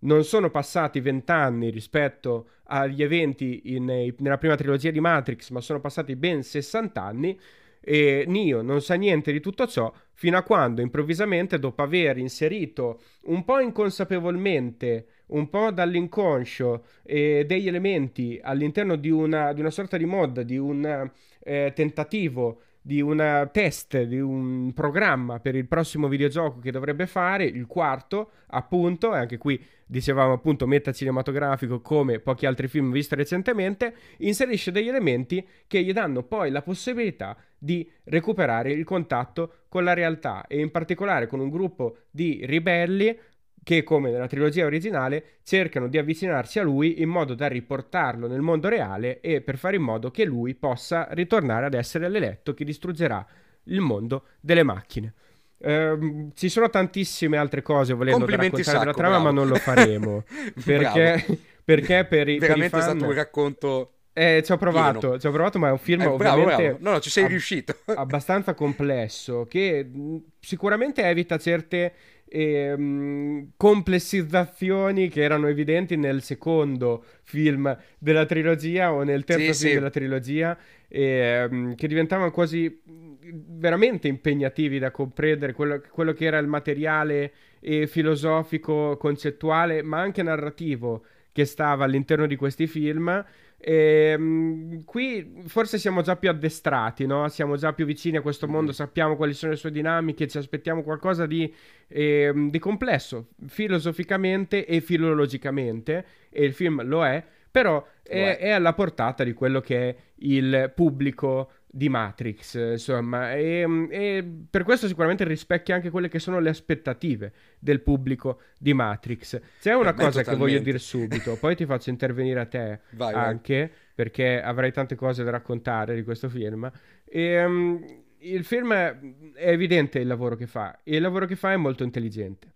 Non sono passati vent'anni rispetto agli eventi in- nella prima trilogia di Matrix, ma sono passati ben 60 anni e Neo non sa niente di tutto ciò fino a quando improvvisamente, dopo aver inserito un po' inconsapevolmente, un po' dall'inconscio eh, degli elementi all'interno di una, di una sorta di mod, di un eh, tentativo, di un test, di un programma per il prossimo videogioco che dovrebbe fare, il quarto, appunto, e anche qui dicevamo appunto meta cinematografico come pochi altri film visti recentemente, inserisce degli elementi che gli danno poi la possibilità di recuperare il contatto con la realtà e in particolare con un gruppo di ribelli che come nella trilogia originale cercano di avvicinarsi a lui in modo da riportarlo nel mondo reale e per fare in modo che lui possa ritornare ad essere l'eletto che distruggerà il mondo delle macchine. Ehm, ci sono tantissime altre cose volendo raccontare della trama, ma bravo. non lo faremo perché, perché per, i, per i Veramente è fan... stato un racconto Eh, ci ho provato, pieno. ci ho provato, ma è un film Eh, bravo, bravo. No, no, ci sei ab- riuscito. abbastanza complesso che mh, sicuramente evita certe ehm, complessizzazioni che erano evidenti nel secondo film della trilogia o nel terzo Sì, film sì. della trilogia ehm, che diventavano quasi mh, veramente impegnativi da comprendere quello, quello che era il materiale eh, filosofico, concettuale, ma anche narrativo che stava all'interno di questi film. Ehm, qui forse siamo già più addestrati, no? Siamo già più vicini a questo mondo, sappiamo quali sono le sue dinamiche, ci aspettiamo qualcosa di, ehm, di complesso, filosoficamente e filologicamente, e il film lo è, però è, è, alla portata di quello che è il pubblico di Matrix, insomma, e, e, per questo sicuramente rispecchia anche quelle che sono le aspettative del pubblico di Matrix. C'è una per cosa che voglio dire subito, poi ti faccio intervenire a te vai, anche, vai. perché avrai tante cose da raccontare di questo film. E, um, il film è, è evidente il lavoro che fa, e il lavoro che fa è molto intelligente.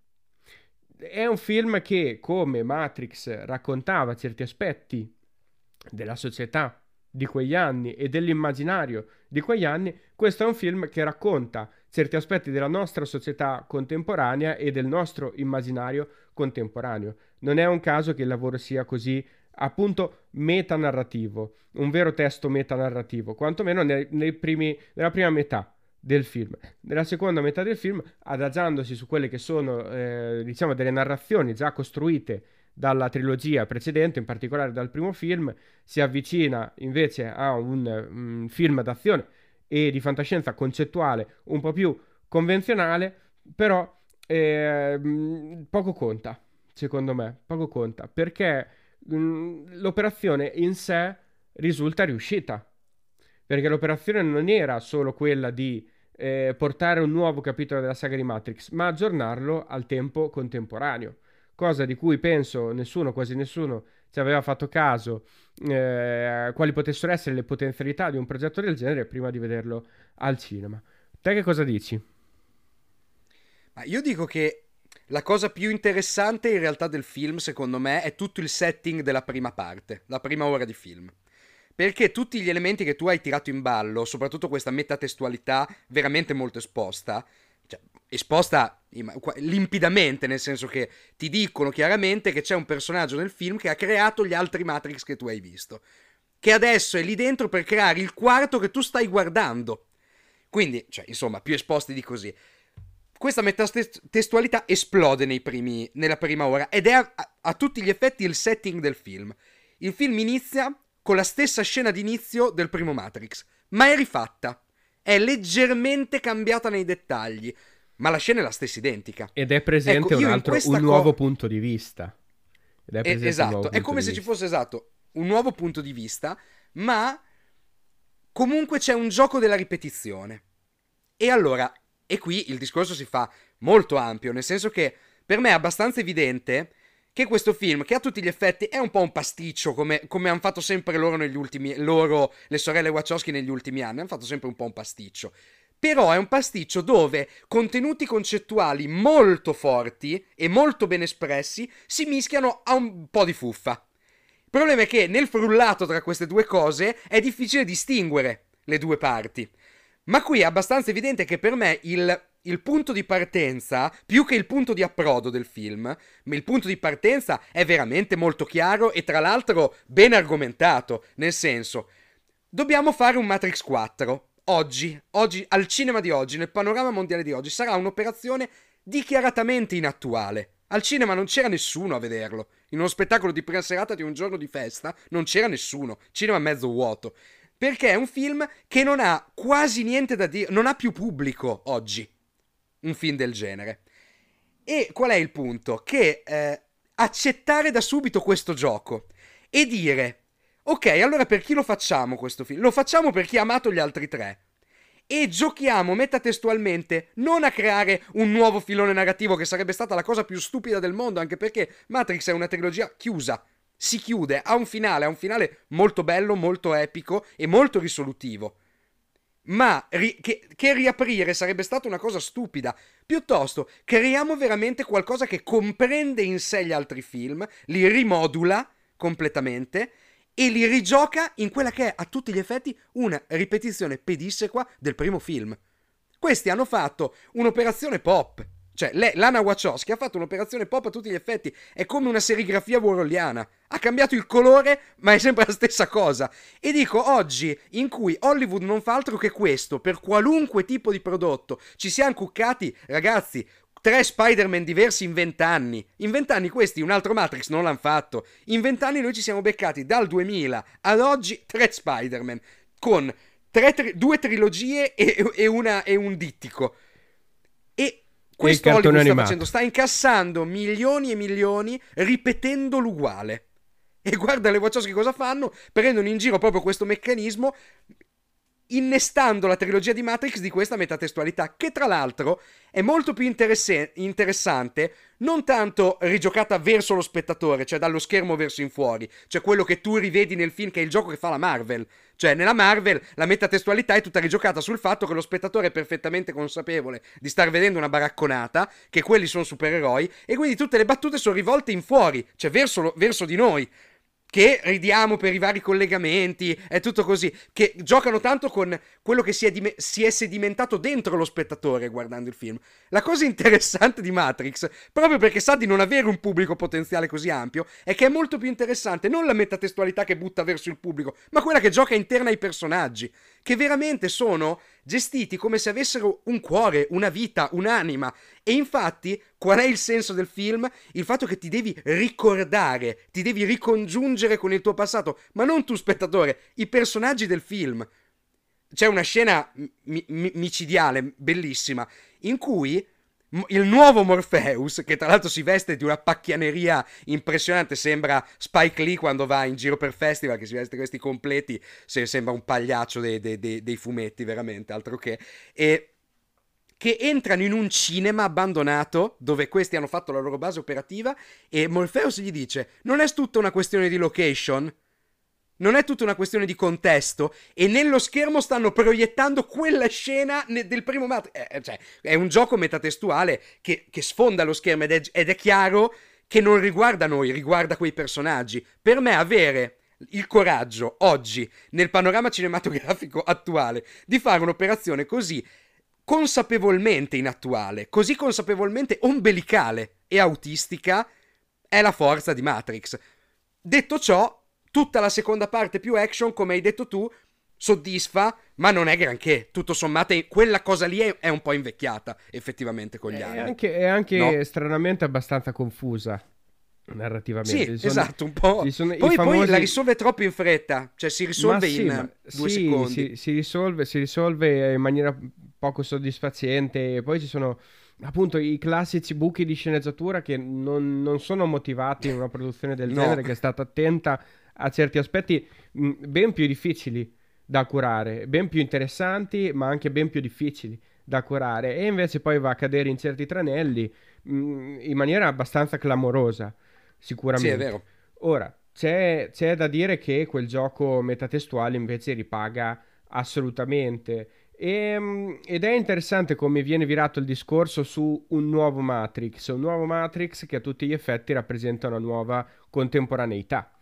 È un film che, come Matrix, raccontava certi aspetti della società di quegli anni e dell'immaginario di quegli anni, questo è un film che racconta certi aspetti della nostra società contemporanea e del nostro immaginario contemporaneo. Non è un caso che il lavoro sia così appunto metanarrativo, un vero testo metanarrativo, quantomeno nei, nei primi, nella prima metà del film. Nella seconda metà del film, adagiandosi su quelle che sono, eh, diciamo, delle narrazioni già costruite dalla trilogia precedente, in particolare dal primo film, si avvicina invece a un, un film d'azione e di fantascienza concettuale un po' più convenzionale, però eh, poco conta, secondo me, poco conta, perché mh, l'operazione in sé risulta riuscita, perché l'operazione non era solo quella di eh, portare un nuovo capitolo della saga di Matrix, ma aggiornarlo al tempo contemporaneo cosa di cui penso nessuno, quasi nessuno, ci aveva fatto caso, eh, quali potessero essere le potenzialità di un progetto del genere prima di vederlo al cinema. Te che cosa dici? Ma io dico che la cosa più interessante in realtà del film, secondo me, è tutto il setting della prima parte, la prima ora di film. Perché tutti gli elementi che tu hai tirato in ballo, soprattutto questa metatestualità veramente molto esposta, cioè, esposta limpidamente, nel senso che ti dicono chiaramente che c'è un personaggio nel film che ha creato gli altri Matrix che tu hai visto, che adesso è lì dentro per creare il quarto che tu stai guardando. Quindi, cioè, insomma, più esposti di così. Questa metatestualità esplode primi, nella prima ora ed è a, a, a tutti gli effetti il setting del film. Il film inizia con la stessa scena d'inizio del primo Matrix, ma è rifatta è leggermente cambiata nei dettagli, ma la scena è la stessa identica. Ed è presente ecco, un, altro, un nuovo co- punto di vista. Ed è presente esatto, è come se ci fosse esatto un nuovo punto di vista, ma comunque c'è un gioco della ripetizione. E allora, e qui il discorso si fa molto ampio, nel senso che per me è abbastanza evidente che questo film, che a tutti gli effetti è un po' un pasticcio, come, come hanno fatto sempre loro negli ultimi, loro, le sorelle Wachowski negli ultimi anni, hanno fatto sempre un po' un pasticcio. Però è un pasticcio dove contenuti concettuali molto forti e molto ben espressi si mischiano a un po' di fuffa. Il problema è che nel frullato tra queste due cose è difficile distinguere le due parti. Ma qui è abbastanza evidente che per me il il punto di partenza, più che il punto di approdo del film, il punto di partenza è veramente molto chiaro e tra l'altro ben argomentato, nel senso, dobbiamo fare un Matrix 4. Oggi, oggi, al cinema di oggi, nel panorama mondiale di oggi, sarà un'operazione dichiaratamente inattuale. Al cinema non c'era nessuno a vederlo. In uno spettacolo di prima serata di un giorno di festa non c'era nessuno. Cinema mezzo vuoto. Perché è un film che non ha quasi niente da dire, non ha più pubblico oggi un film del genere. E qual è il punto? Che eh, accettare da subito questo gioco e dire, ok, allora per chi lo facciamo questo film? Lo facciamo per chi ha amato gli altri tre. E giochiamo metatestualmente non a creare un nuovo filone narrativo che sarebbe stata la cosa più stupida del mondo, anche perché Matrix è una trilogia chiusa. Si chiude, ha un finale, ha un finale molto bello, molto epico e molto risolutivo ma ri- che-, che riaprire sarebbe stata una cosa stupida. Piuttosto, creiamo veramente qualcosa che comprende in sé gli altri film, li rimodula completamente e li rigioca in quella che è a tutti gli effetti una ripetizione pedissequa del primo film. Questi hanno fatto un'operazione pop cioè, lei, Lana Wachowski ha fatto un'operazione pop a tutti gli effetti. È come una serigrafia warholiana. Ha cambiato il colore, ma è sempre la stessa cosa. E dico, oggi, in cui Hollywood non fa altro che questo, per qualunque tipo di prodotto, ci siamo cuccati, ragazzi, tre Spider-Man diversi in vent'anni. In vent'anni questi un altro Matrix non l'hanno fatto. In vent'anni noi ci siamo beccati dal 2000 ad oggi tre Spider-Man. Con tre, tri- due trilogie e, e, una, e un dittico. Questo Hollywood sta facendo, sta incassando milioni e milioni ripetendo l'uguale. E guarda le Wachowski cosa fanno? Prendono in giro proprio questo meccanismo innestando la trilogia di Matrix di questa metatestualità, che tra l'altro è molto più interesse- interessante, non tanto rigiocata verso lo spettatore, cioè dallo schermo verso in fuori, cioè quello che tu rivedi nel film, che è il gioco che fa la Marvel. Cioè, nella Marvel la metatestualità è tutta rigiocata sul fatto che lo spettatore è perfettamente consapevole di star vedendo una baracconata, che quelli sono supereroi, e quindi tutte le battute sono rivolte in fuori, cioè verso, verso di noi che ridiamo per i vari collegamenti, è tutto così, che giocano tanto con quello che si è, dim- si è, sedimentato dentro lo spettatore guardando il film. La cosa interessante di Matrix, proprio perché sa di non avere un pubblico potenziale così ampio, è che è molto più interessante non la metatestualità che butta verso il pubblico, ma quella che gioca interna ai personaggi, che veramente sono gestiti come se avessero un cuore, una vita, un'anima. E infatti, qual è il senso del film? Il fatto che ti devi ricordare, ti devi ricongiungere con il tuo passato, ma non tu spettatore, i personaggi del film. C'è una scena mi- mi- micidiale, bellissima, in cui il nuovo Morpheus, che tra l'altro si veste di una pacchianeria impressionante, sembra Spike Lee quando va in giro per festival, che si veste questi completi, se sembra un pagliaccio dei, dei, dei, dei fumetti, veramente, altro che. E che entrano in un cinema abbandonato dove questi hanno fatto la loro base operativa e Morpheus gli dice non è tutta una questione di location non è tutta una questione di contesto e nello schermo stanno proiettando quella scena del primo Matrix. Eh, eh, cioè, è un gioco metatestuale che, che sfonda lo schermo ed è, ed è chiaro che non riguarda noi, riguarda quei personaggi. Per me avere il coraggio oggi, nel panorama cinematografico attuale, di fare un'operazione così consapevolmente inattuale, così consapevolmente ombelicale e autistica, è la forza di Matrix. Detto ciò, tutta la seconda parte più action, come hai detto tu, soddisfa, ma non è granché. Tutto sommato, quella cosa lì è, è un po' invecchiata, effettivamente, con gli anni. È anche, è anche no? stranamente abbastanza confusa narrativamente. Sì, sono, esatto, un po'. Poi, famosi... poi, la risolve troppo in fretta, cioè si risolve sì, in due sì, secondi. Si, si, risolve, si risolve in maniera poco soddisfacente poi ci sono appunto i classici buchi di sceneggiatura che non, non sono motivati in una produzione del no. genere che è stata attenta a certi aspetti mh, ben più difficili da curare, ben più interessanti, ma anche ben più difficili da curare. E invece poi va a cadere in certi tranelli mh, in maniera abbastanza clamorosa, sicuramente. Sì, è vero. Ora, c'è, c'è da dire che quel gioco metatestuale invece ripaga assolutamente. E, ed è interessante come viene virato il discorso su un nuovo Matrix, un nuovo Matrix che a tutti gli effetti rappresenta una nuova contemporaneità.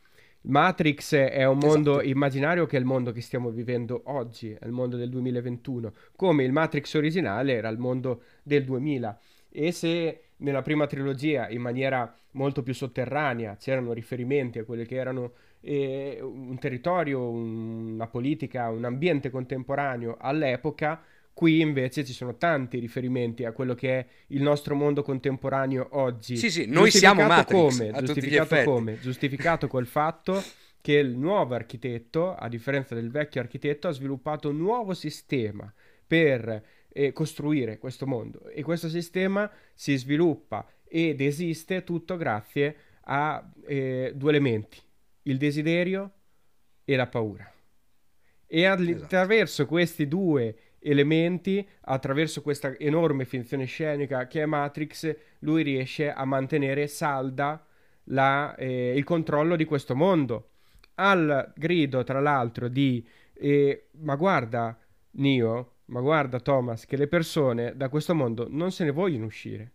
Matrix è un mondo esatto. immaginario che è il mondo che stiamo vivendo oggi, è il mondo del 2021, come il Matrix originale era il mondo del 2000. E se nella prima trilogia, in maniera molto più sotterranea, c'erano riferimenti a quelli che erano eh, un territorio, un, una politica, un ambiente contemporaneo all'epoca, Qui invece ci sono tanti riferimenti a quello che è il nostro mondo contemporaneo oggi. Sì, sì, noi siamo Matrix, come? Giustificato come? Giustificato col fatto che il nuovo architetto, a differenza del vecchio architetto, ha sviluppato un nuovo sistema per eh, costruire questo mondo e questo sistema si sviluppa ed esiste tutto grazie a eh, due elementi, il desiderio e la paura. E esatto. attraverso esatto. questi due elementi attraverso questa enorme finzione scenica che è Matrix, lui riesce a mantenere salda la, eh, il controllo di questo mondo. Al grido, tra l'altro, di eh, ma guarda, Neo, ma guarda Thomas, che le persone da questo mondo non se ne vogliono uscire.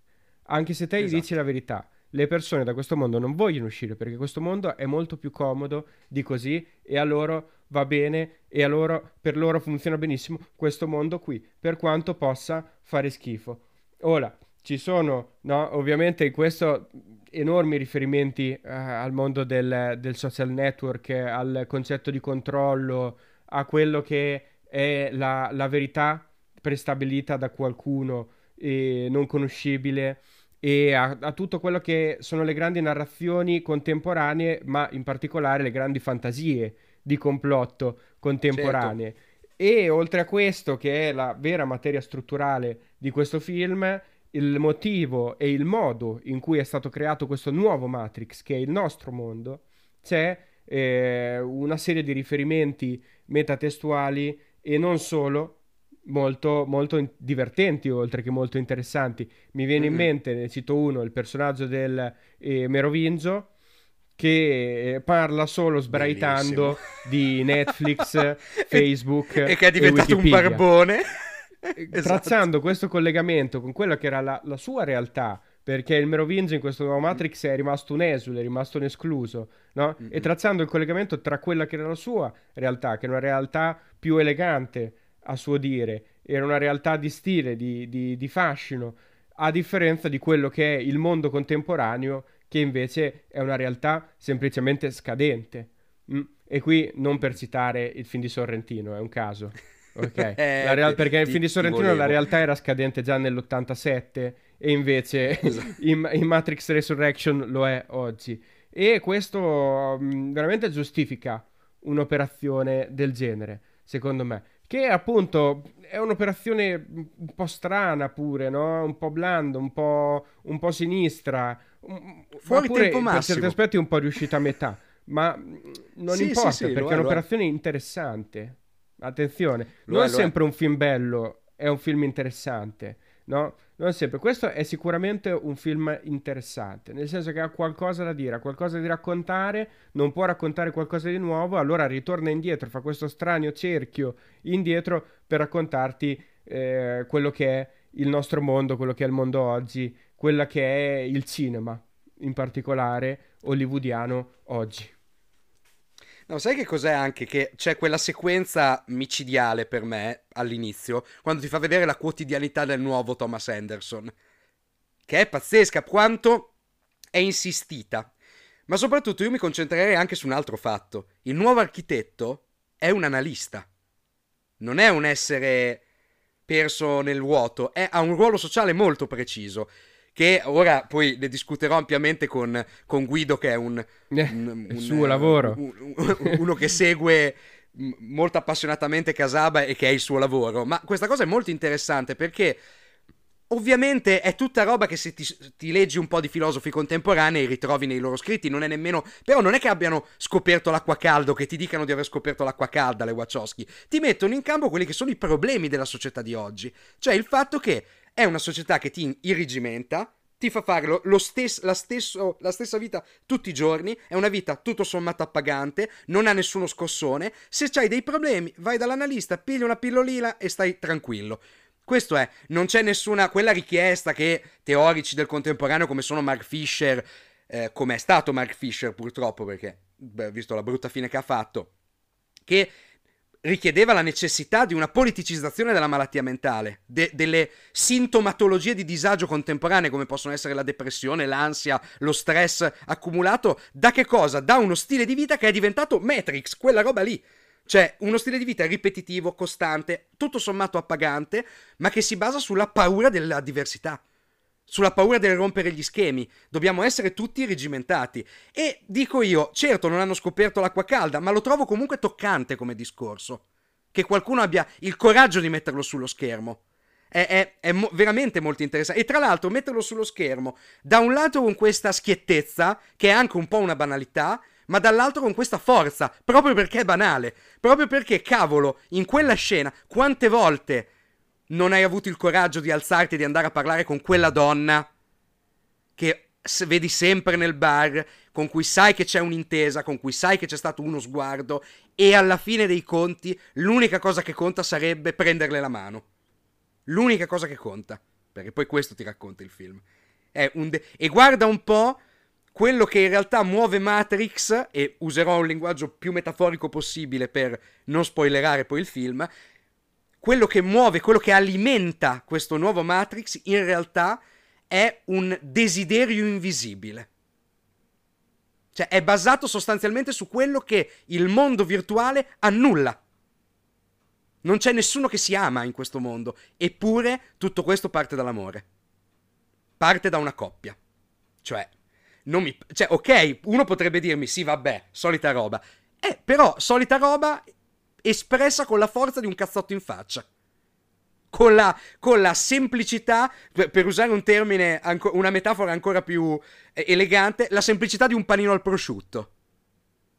Anche se te esatto. gli dici la verità, le persone da questo mondo non vogliono uscire perché questo mondo è molto più comodo di così e a loro va bene e loro, per loro funziona benissimo questo mondo qui, per quanto possa fare schifo. Ora, ci sono, no, ovviamente in questo enormi riferimenti uh, al mondo del, del, social network, al concetto di controllo, a quello che è la, la verità prestabilita da qualcuno e non conoscibile e a, a, tutto quello che sono le grandi narrazioni contemporanee, ma in particolare le grandi fantasie di complotto contemporanee. Certo. E oltre a questo, che è la vera materia strutturale di questo film, il motivo e il modo in cui è stato creato questo nuovo Matrix, che è il nostro mondo, c'è eh, una serie di riferimenti metatestuali e non solo molto, molto divertenti oltre che molto interessanti. Mi viene mm-hmm. in mente, ne cito uno, il personaggio del eh, Merovingio che eh, parla solo sbraitando Bellissimo. di Netflix, Facebook e che è diventato un barbone. esatto. Trazzando questo collegamento con quella che era la, la sua realtà, perché il Merovingio in questo nuovo Matrix è rimasto un esule, è rimasto un escluso, no? Mm-hmm. E trazzando il collegamento tra quella che era la sua realtà, che è una realtà più elegante, a suo dire, era una realtà di stile, di, di, di fascino, a differenza di quello che è il mondo contemporaneo, che invece è una realtà semplicemente scadente. Mm? E qui non per citare il film di Sorrentino, è un caso. Ok, eh, real- perché nel film di Sorrentino la realtà era scadente già nell'87 e invece esatto. in, in, Matrix Resurrection lo è oggi. E questo um, veramente giustifica un'operazione del genere, secondo me. Che appunto è un'operazione un po' strana pure, no? Un po' blando, un po', un po sinistra. Fuori pure, tempo massimo. Per certi aspetti un po' riuscita a metà. Ma non sì, importa sì, sì, perché è, è un'operazione interessante. Attenzione, lo non è, sempre è. un film bello, è un film interessante, no? Non sempre. Questo è sicuramente un film interessante, nel senso che ha qualcosa da dire, ha qualcosa di raccontare, non può raccontare qualcosa di nuovo, allora ritorna indietro, fa questo strano cerchio indietro per raccontarti eh, quello che è il nostro mondo, quello che è il mondo oggi, quello che è il cinema, in particolare hollywoodiano oggi. No, sai che cos'è anche? Che c'è quella sequenza micidiale per me all'inizio, quando ti fa vedere la quotidianità del nuovo Thomas Anderson, che è pazzesca, quanto è insistita. Ma soprattutto io mi concentrerei anche su un altro fatto. Il nuovo architetto è un analista. Non è un essere perso nel vuoto, è, ha un ruolo sociale molto preciso che ora poi ne discuterò ampiamente con, con Guido che è un, eh, un, un suo lavoro. un, uno che segue molto appassionatamente Casaba e che è il suo lavoro. Ma questa cosa è molto interessante perché ovviamente è tutta roba che se ti, ti, leggi un po' di filosofi contemporanei ritrovi nei loro scritti, non è nemmeno... Però non è che abbiano scoperto l'acqua calda che ti dicano di aver scoperto l'acqua calda le Wachowski, ti mettono in campo quelli che sono i problemi della società di oggi, cioè il fatto che è una società che ti irrigimenta, ti fa fare lo, stes- la, stesso, la, stessa vita tutti i giorni, è una vita tutto sommato appagante, non ha nessuno scossone, se hai dei problemi vai dall'analista, pigli una pillolina e stai tranquillo. Questo è, non c'è nessuna, quella richiesta che teorici del contemporaneo come sono Mark Fisher, eh, come è stato Mark Fisher purtroppo, perché, beh, visto la brutta fine che ha fatto, che richiedeva la necessità di una politicizzazione della malattia mentale, de- delle sintomatologie di disagio contemporanee come possono essere la depressione, l'ansia, lo stress accumulato, da che cosa? Da uno stile di vita che è diventato Matrix, quella roba lì. Cioè, uno stile di vita ripetitivo, costante, tutto sommato appagante, ma che si basa sulla paura della diversità sulla paura del rompere gli schemi. Dobbiamo essere tutti regimentati. E dico io, certo non hanno scoperto l'acqua calda, ma lo trovo comunque toccante come discorso. Che qualcuno abbia il coraggio di metterlo sullo schermo. È, è, è mo- veramente molto interessante. E tra l'altro metterlo sullo schermo, da un lato con questa schiettezza, che è anche un po' una banalità, ma dall'altro con questa forza, proprio perché è banale. Proprio perché, cavolo, in quella scena, quante volte non hai avuto il coraggio di alzarti e di andare a parlare con quella donna che vedi sempre nel bar, con cui sai che c'è un'intesa, con cui sai che c'è stato uno sguardo e alla fine dei conti l'unica cosa che conta sarebbe prenderle la mano. L'unica cosa che conta, perché poi questo ti racconta il film. De- e guarda un po' quello che in realtà muove Matrix, e userò un linguaggio più metaforico possibile per non spoilerare poi il film, quello che muove, quello che alimenta questo nuovo Matrix in realtà è un desiderio invisibile. Cioè è basato sostanzialmente su quello che il mondo virtuale annulla. Non c'è nessuno che si ama in questo mondo, eppure tutto questo parte dall'amore. Parte da una coppia. Cioè, non mi... Cioè, ok, uno potrebbe dirmi, sì, vabbè, solita roba. Eh, però, solita roba espressa con la forza di un cazzotto in faccia. Con la, con la semplicità, per, per, usare un termine, anco, una metafora ancora più eh, elegante, la semplicità di un panino al prosciutto.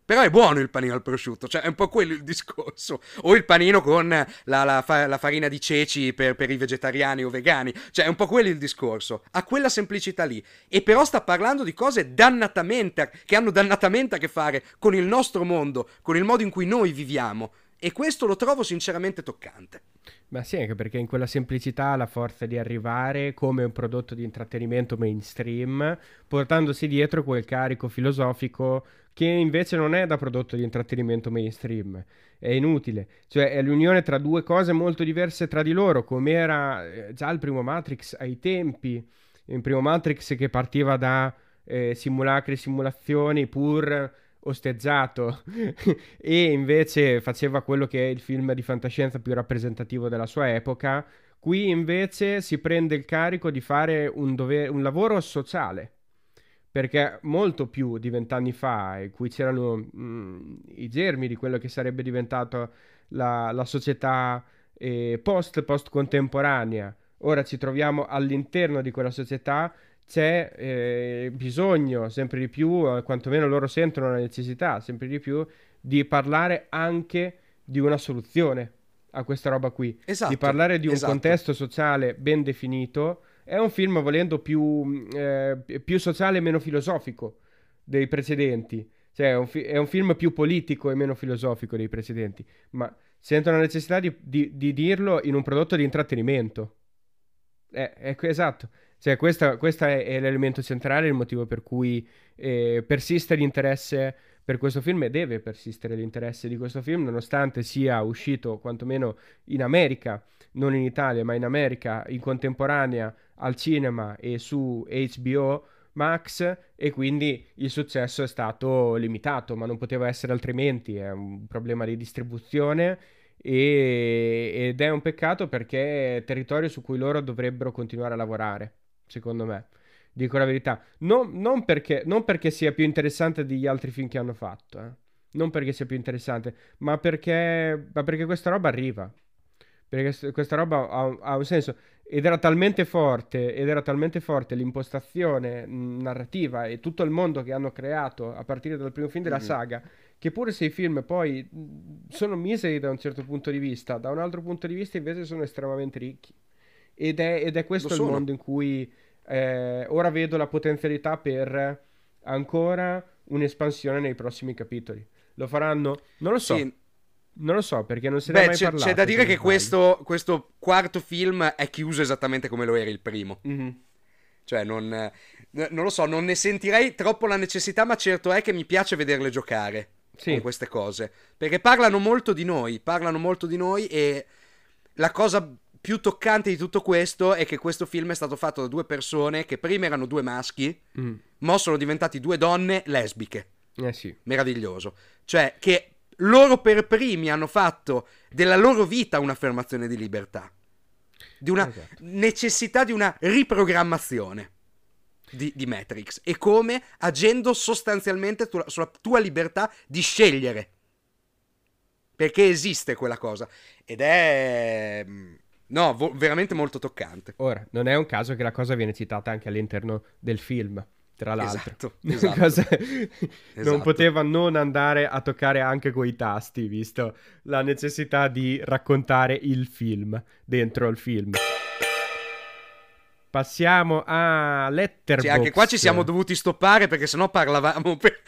Però è buono il panino al prosciutto, cioè è un po' quello il discorso. O il panino con la, la, la farina di ceci per, per, i vegetariani o vegani, cioè è un po' quello il discorso. Ha quella semplicità lì. E però sta parlando di cose dannatamente, che hanno dannatamente a che fare con il nostro mondo, con il modo in cui noi viviamo. E questo lo trovo sinceramente toccante. Ma sì, anche perché in quella semplicità ha la forza di arrivare come un prodotto di intrattenimento mainstream, portandosi dietro quel carico filosofico che invece non è da prodotto di intrattenimento mainstream, è inutile, cioè è l'unione tra due cose molto diverse tra di loro, come era eh, già il primo Matrix ai tempi, il primo Matrix che partiva da eh, simulacri simulazioni pur osteggiato e invece faceva quello che è il film di fantascienza più rappresentativo della sua epoca, qui invece si prende il carico di fare un, dovere, un lavoro sociale perché molto più di vent'anni fa, in cui c'erano mh, mm, i germi di quello che sarebbe diventata la, la società eh, post-post contemporanea, ora ci troviamo all'interno di quella società, c'è eh, bisogno sempre di più, eh, quantomeno loro sentono la necessità sempre di più, di parlare anche di una soluzione a questa roba qui, esatto, di parlare di un esatto. contesto sociale ben definito è un film, volendo, più, eh, più sociale e meno filosofico dei precedenti. Cioè, è un, fi- è un, film più politico e meno filosofico dei precedenti. Ma sento la necessità di, di, di dirlo in un prodotto di intrattenimento. Eh, ecco, esatto. Cioè, questo è, è, l'elemento centrale, il motivo per cui eh, persiste l'interesse per questo film e deve persistere l'interesse di questo film, nonostante sia uscito quantomeno in America, non in Italia, ma in America in contemporanea al cinema e su HBO Max e quindi il successo è stato limitato, ma non poteva essere altrimenti, è un problema di distribuzione e, ed è un peccato perché è territorio su cui loro dovrebbero continuare a lavorare, secondo me. Dico la verità, non, non, perché, non perché, sia più interessante degli altri film che hanno fatto, eh. non perché sia più interessante, ma perché, ma perché questa roba arriva. Perché questa roba ha, ha un senso ed era talmente forte ed era talmente forte l'impostazione narrativa e tutto il mondo che hanno creato a partire dal primo film della mm-hmm. saga che pure se i film poi sono miseri da un certo punto di vista da un altro punto di vista invece sono estremamente ricchi ed è, ed è questo il mondo in cui eh, ora vedo la potenzialità per ancora un'espansione nei prossimi capitoli lo faranno non lo so sì non lo so perché non se ne Beh, è mai c'è, parlato. C'è da dire che questo, questo, quarto film è chiuso esattamente come lo era il primo. Mm-hmm. Cioè, non, non, lo so, non ne sentirei troppo la necessità, ma certo è che mi piace vederle giocare sì. con queste cose. Perché parlano molto di noi, parlano molto di noi e la cosa più toccante di tutto questo è che questo film è stato fatto da due persone che prima erano due maschi, mm. ma sono diventati due donne lesbiche. Eh sì. Meraviglioso. Cioè, che loro per primi hanno fatto della loro vita un'affermazione di libertà, di una esatto. necessità di una riprogrammazione di, di, Matrix e come agendo sostanzialmente tu, sulla tua libertà di scegliere. Perché esiste quella cosa ed è... No, vo- veramente molto toccante. Ora, non è un caso che la cosa viene citata anche all'interno del film tra l'altro. Esatto, esatto. Esatto. Non poteva non andare a toccare anche coi tasti, visto la necessità di raccontare il film dentro il film. Passiamo a Letterboxd. Sì, anche qua ci siamo dovuti stoppare perché sennò parlavamo per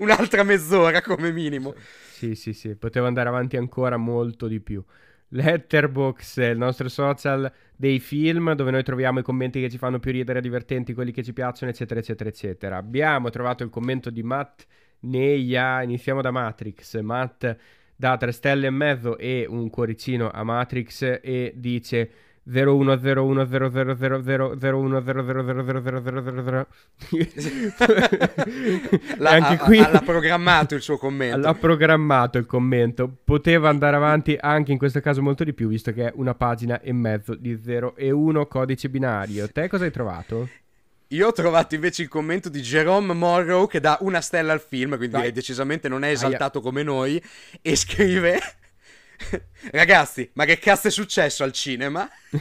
un'altra mezz'ora come minimo. Sì, sì, sì, poteva andare avanti ancora molto di più. Letterbox, il nostro social dei film dove noi troviamo i commenti che ci fanno più ridere, divertenti, quelli che ci piacciono, eccetera, eccetera, eccetera. Abbiamo trovato il commento di Matt Neia, iniziamo da Matrix. Matt dà tre stelle e mezzo e un cuoricino a Matrix e dice 0101000001000000 anche qui l'ha programmato il suo commento l'ha programmato il commento poteva andare avanti anche in questo caso molto di più visto che è una pagina e mezzo di 0 e 1 codice binario te cosa hai trovato? Io ho trovato invece il commento di Jerome Morrow che dà una stella al film, quindi decisamente non è esaltato come noi, e scrive Ragazzi, ma che cazzo è successo al cinema?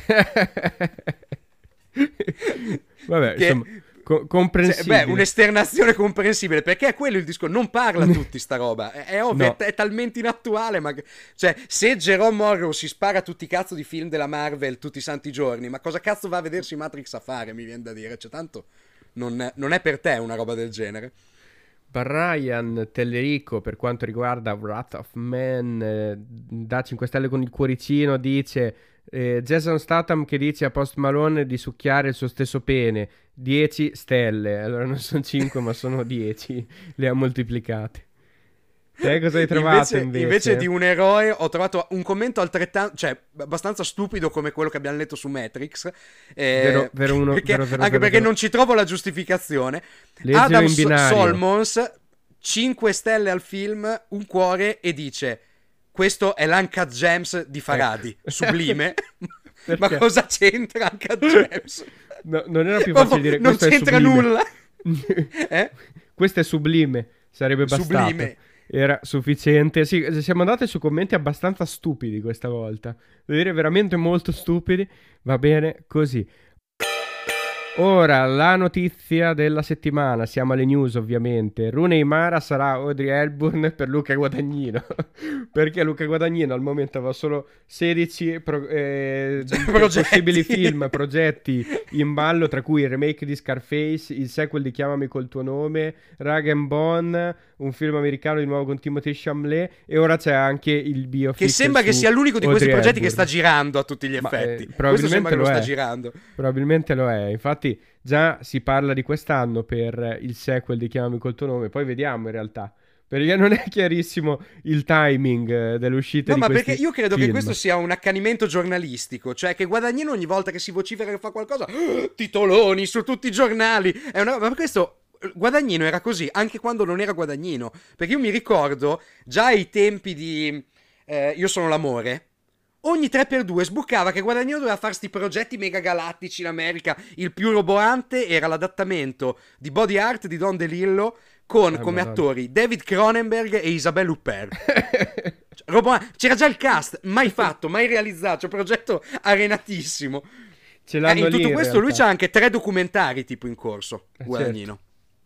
Vabbè, che... insomma, Co- comprensibile. Cioè, beh, un'esternazione comprensibile, perché è quello il disco, non parla tutti sta roba, è, è ovvio, No. è, è talmente inattuale, ma... Cioè, se Jerome Morrow si spara tutti i cazzo di film della Marvel tutti i santi giorni, ma cosa cazzo va a vedersi Matrix a fare, mi viene da dire, cioè, tanto non non è per te una roba del genere. Brian Tellerico, per quanto riguarda Wrath of Man, eh, da 5 stelle con il cuoricino, dice eh, Jason Statham che dice a Post Malone di succhiare il suo stesso pene. 10 stelle. Allora non sono 5, ma sono 10. Le ha moltiplicate. Te cosa hai trovato invece? invece di un eroe ho trovato un commento altrettanto, cioè abbastanza stupido come quello che abbiamo letto su Matrix. eh, Vero- vero uno- perché- vero, vero, anche perché non ci trovo la giustificazione. Leggilo Adam. Solmons 5 stelle al film, un cuore e dice questo è l'Uncut Gems di Faradi, Ecco. sublime. Ma cosa c'entra Uncut Gems? No, non era più facile dire non questo è c'entra nulla. Eh? questo è sublime. Sarebbe bastato. Sublime. Era sufficiente. Sì, siamo andati su commenti abbastanza stupidi questa volta. Devo dire veramente molto stupidi. Va bene così. Ora, la notizia della settimana. Siamo alle news, ovviamente. Rooney Mara sarà Audrey Hepburn per Luca Guadagnino. Perché Luca Guadagnino al momento aveva solo 16 pro- eh, Progetti. possibili film, progetti in ballo, tra cui il remake di Scarface, il sequel di Chiamami col tuo nome, Rag and Bone, un film americano di nuovo con Timothée Chalamet e ora c'è anche il biopic Che sembra che sia l'unico di questi Audrey progetti che Hepburn. sta girando a tutti gli Ma, eh, effetti. Probabilmente che lo lo sta è. girando. Probabilmente lo è, infatti già si parla di quest'anno per il sequel di Chiamami col tuo nome, poi vediamo in realtà, perché non è chiarissimo il timing eh, dell'uscita No, ma perché io credo che film. questo sia un accanimento giornalistico, cioè che Guadagnino ogni volta che si vocifera che fa qualcosa, "Ah, titoloni su tutti i giornali. È una... Ma questo Guadagnino era così anche quando non era Guadagnino, perché io mi ricordo già ai tempi di eh, Io sono l'amore. Ogni 3x2 sbucava che Guadagnino doveva fare sti progetti mega galattici in America. Il più roboante era l'adattamento di Body Art di Don DeLillo con Eh, come attori David Cronenberg e Isabelle Huppert. Cioè, roba- C'era già il cast, mai fatto, mai realizzato. Cioè, progetto arenatissimo. Ce Eh, l'hanno in tutto lì, questo lui realtà. c'ha anche tre documentari tipo in corso. Eh, Guadagnino. Beh,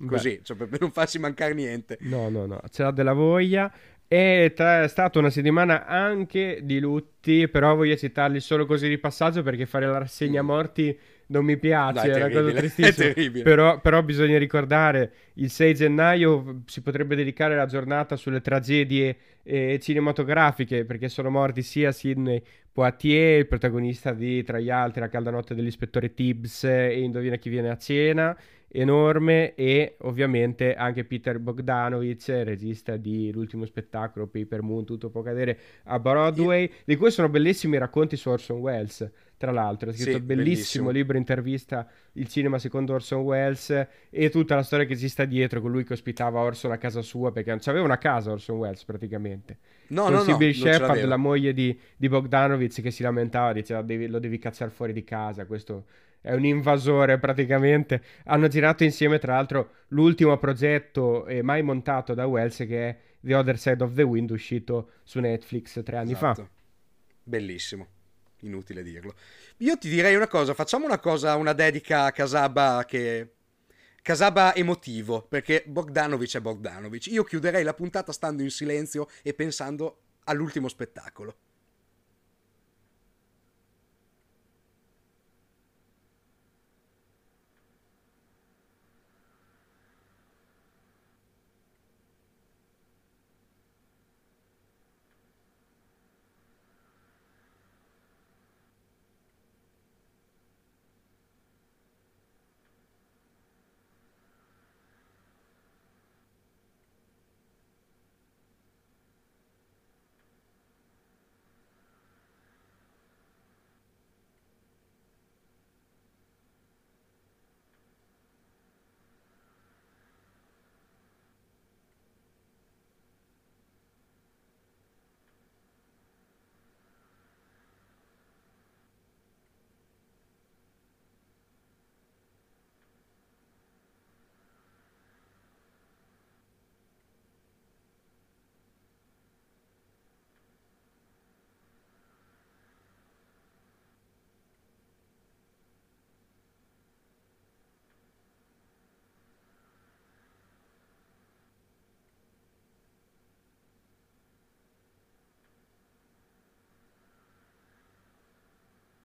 Così, cioè, per non farsi mancare niente. No, no, no, ce l'ha della voglia. È tra- è stata una settimana anche di lutti, però voglio citarli solo così di passaggio perché fare la rassegna morti non mi piace, Dai, è è una cosa tristissima. Però, però bisogna ricordare, il 6 gennaio si potrebbe dedicare la giornata sulle tragedie eh, cinematografiche, perché sono morti sia Sidney Poitier, il protagonista di, tra gli altri, La calda notte dell'ispettore Tibbs e Indovina chi viene a cena, enorme, e ovviamente anche Peter Bogdanovich, regista di L'ultimo spettacolo, Paper Moon, Tutto può cadere a Broadway, di cui sono bellissimi i racconti su Orson Welles. Tra l'altro, ha scritto Sì, un bellissimo bellissimo. libro intervista Il cinema secondo Orson Welles e tutta la storia che ci sta dietro, colui che ospitava Orson a casa sua perché non c'aveva una casa Orson Welles praticamente. No, Con no, no. Non ce Shepard, la moglie di, di Bogdanovich, che si lamentava, diceva "Devi- lo devi cacciare fuori di casa, questo è un invasore praticamente. Hanno girato insieme, tra l'altro, l'ultimo progetto eh, mai montato da Wells, che è The Other Side of the Wind, uscito su Netflix tre anni fa. Esatto. Bellissimo. Inutile dirlo. Io ti direi una cosa, facciamo una cosa, una dedica a Casaba che... Casaba emotivo, perché Bogdanovic è Bogdanovic. Io chiuderei la puntata stando in silenzio e pensando all'ultimo spettacolo.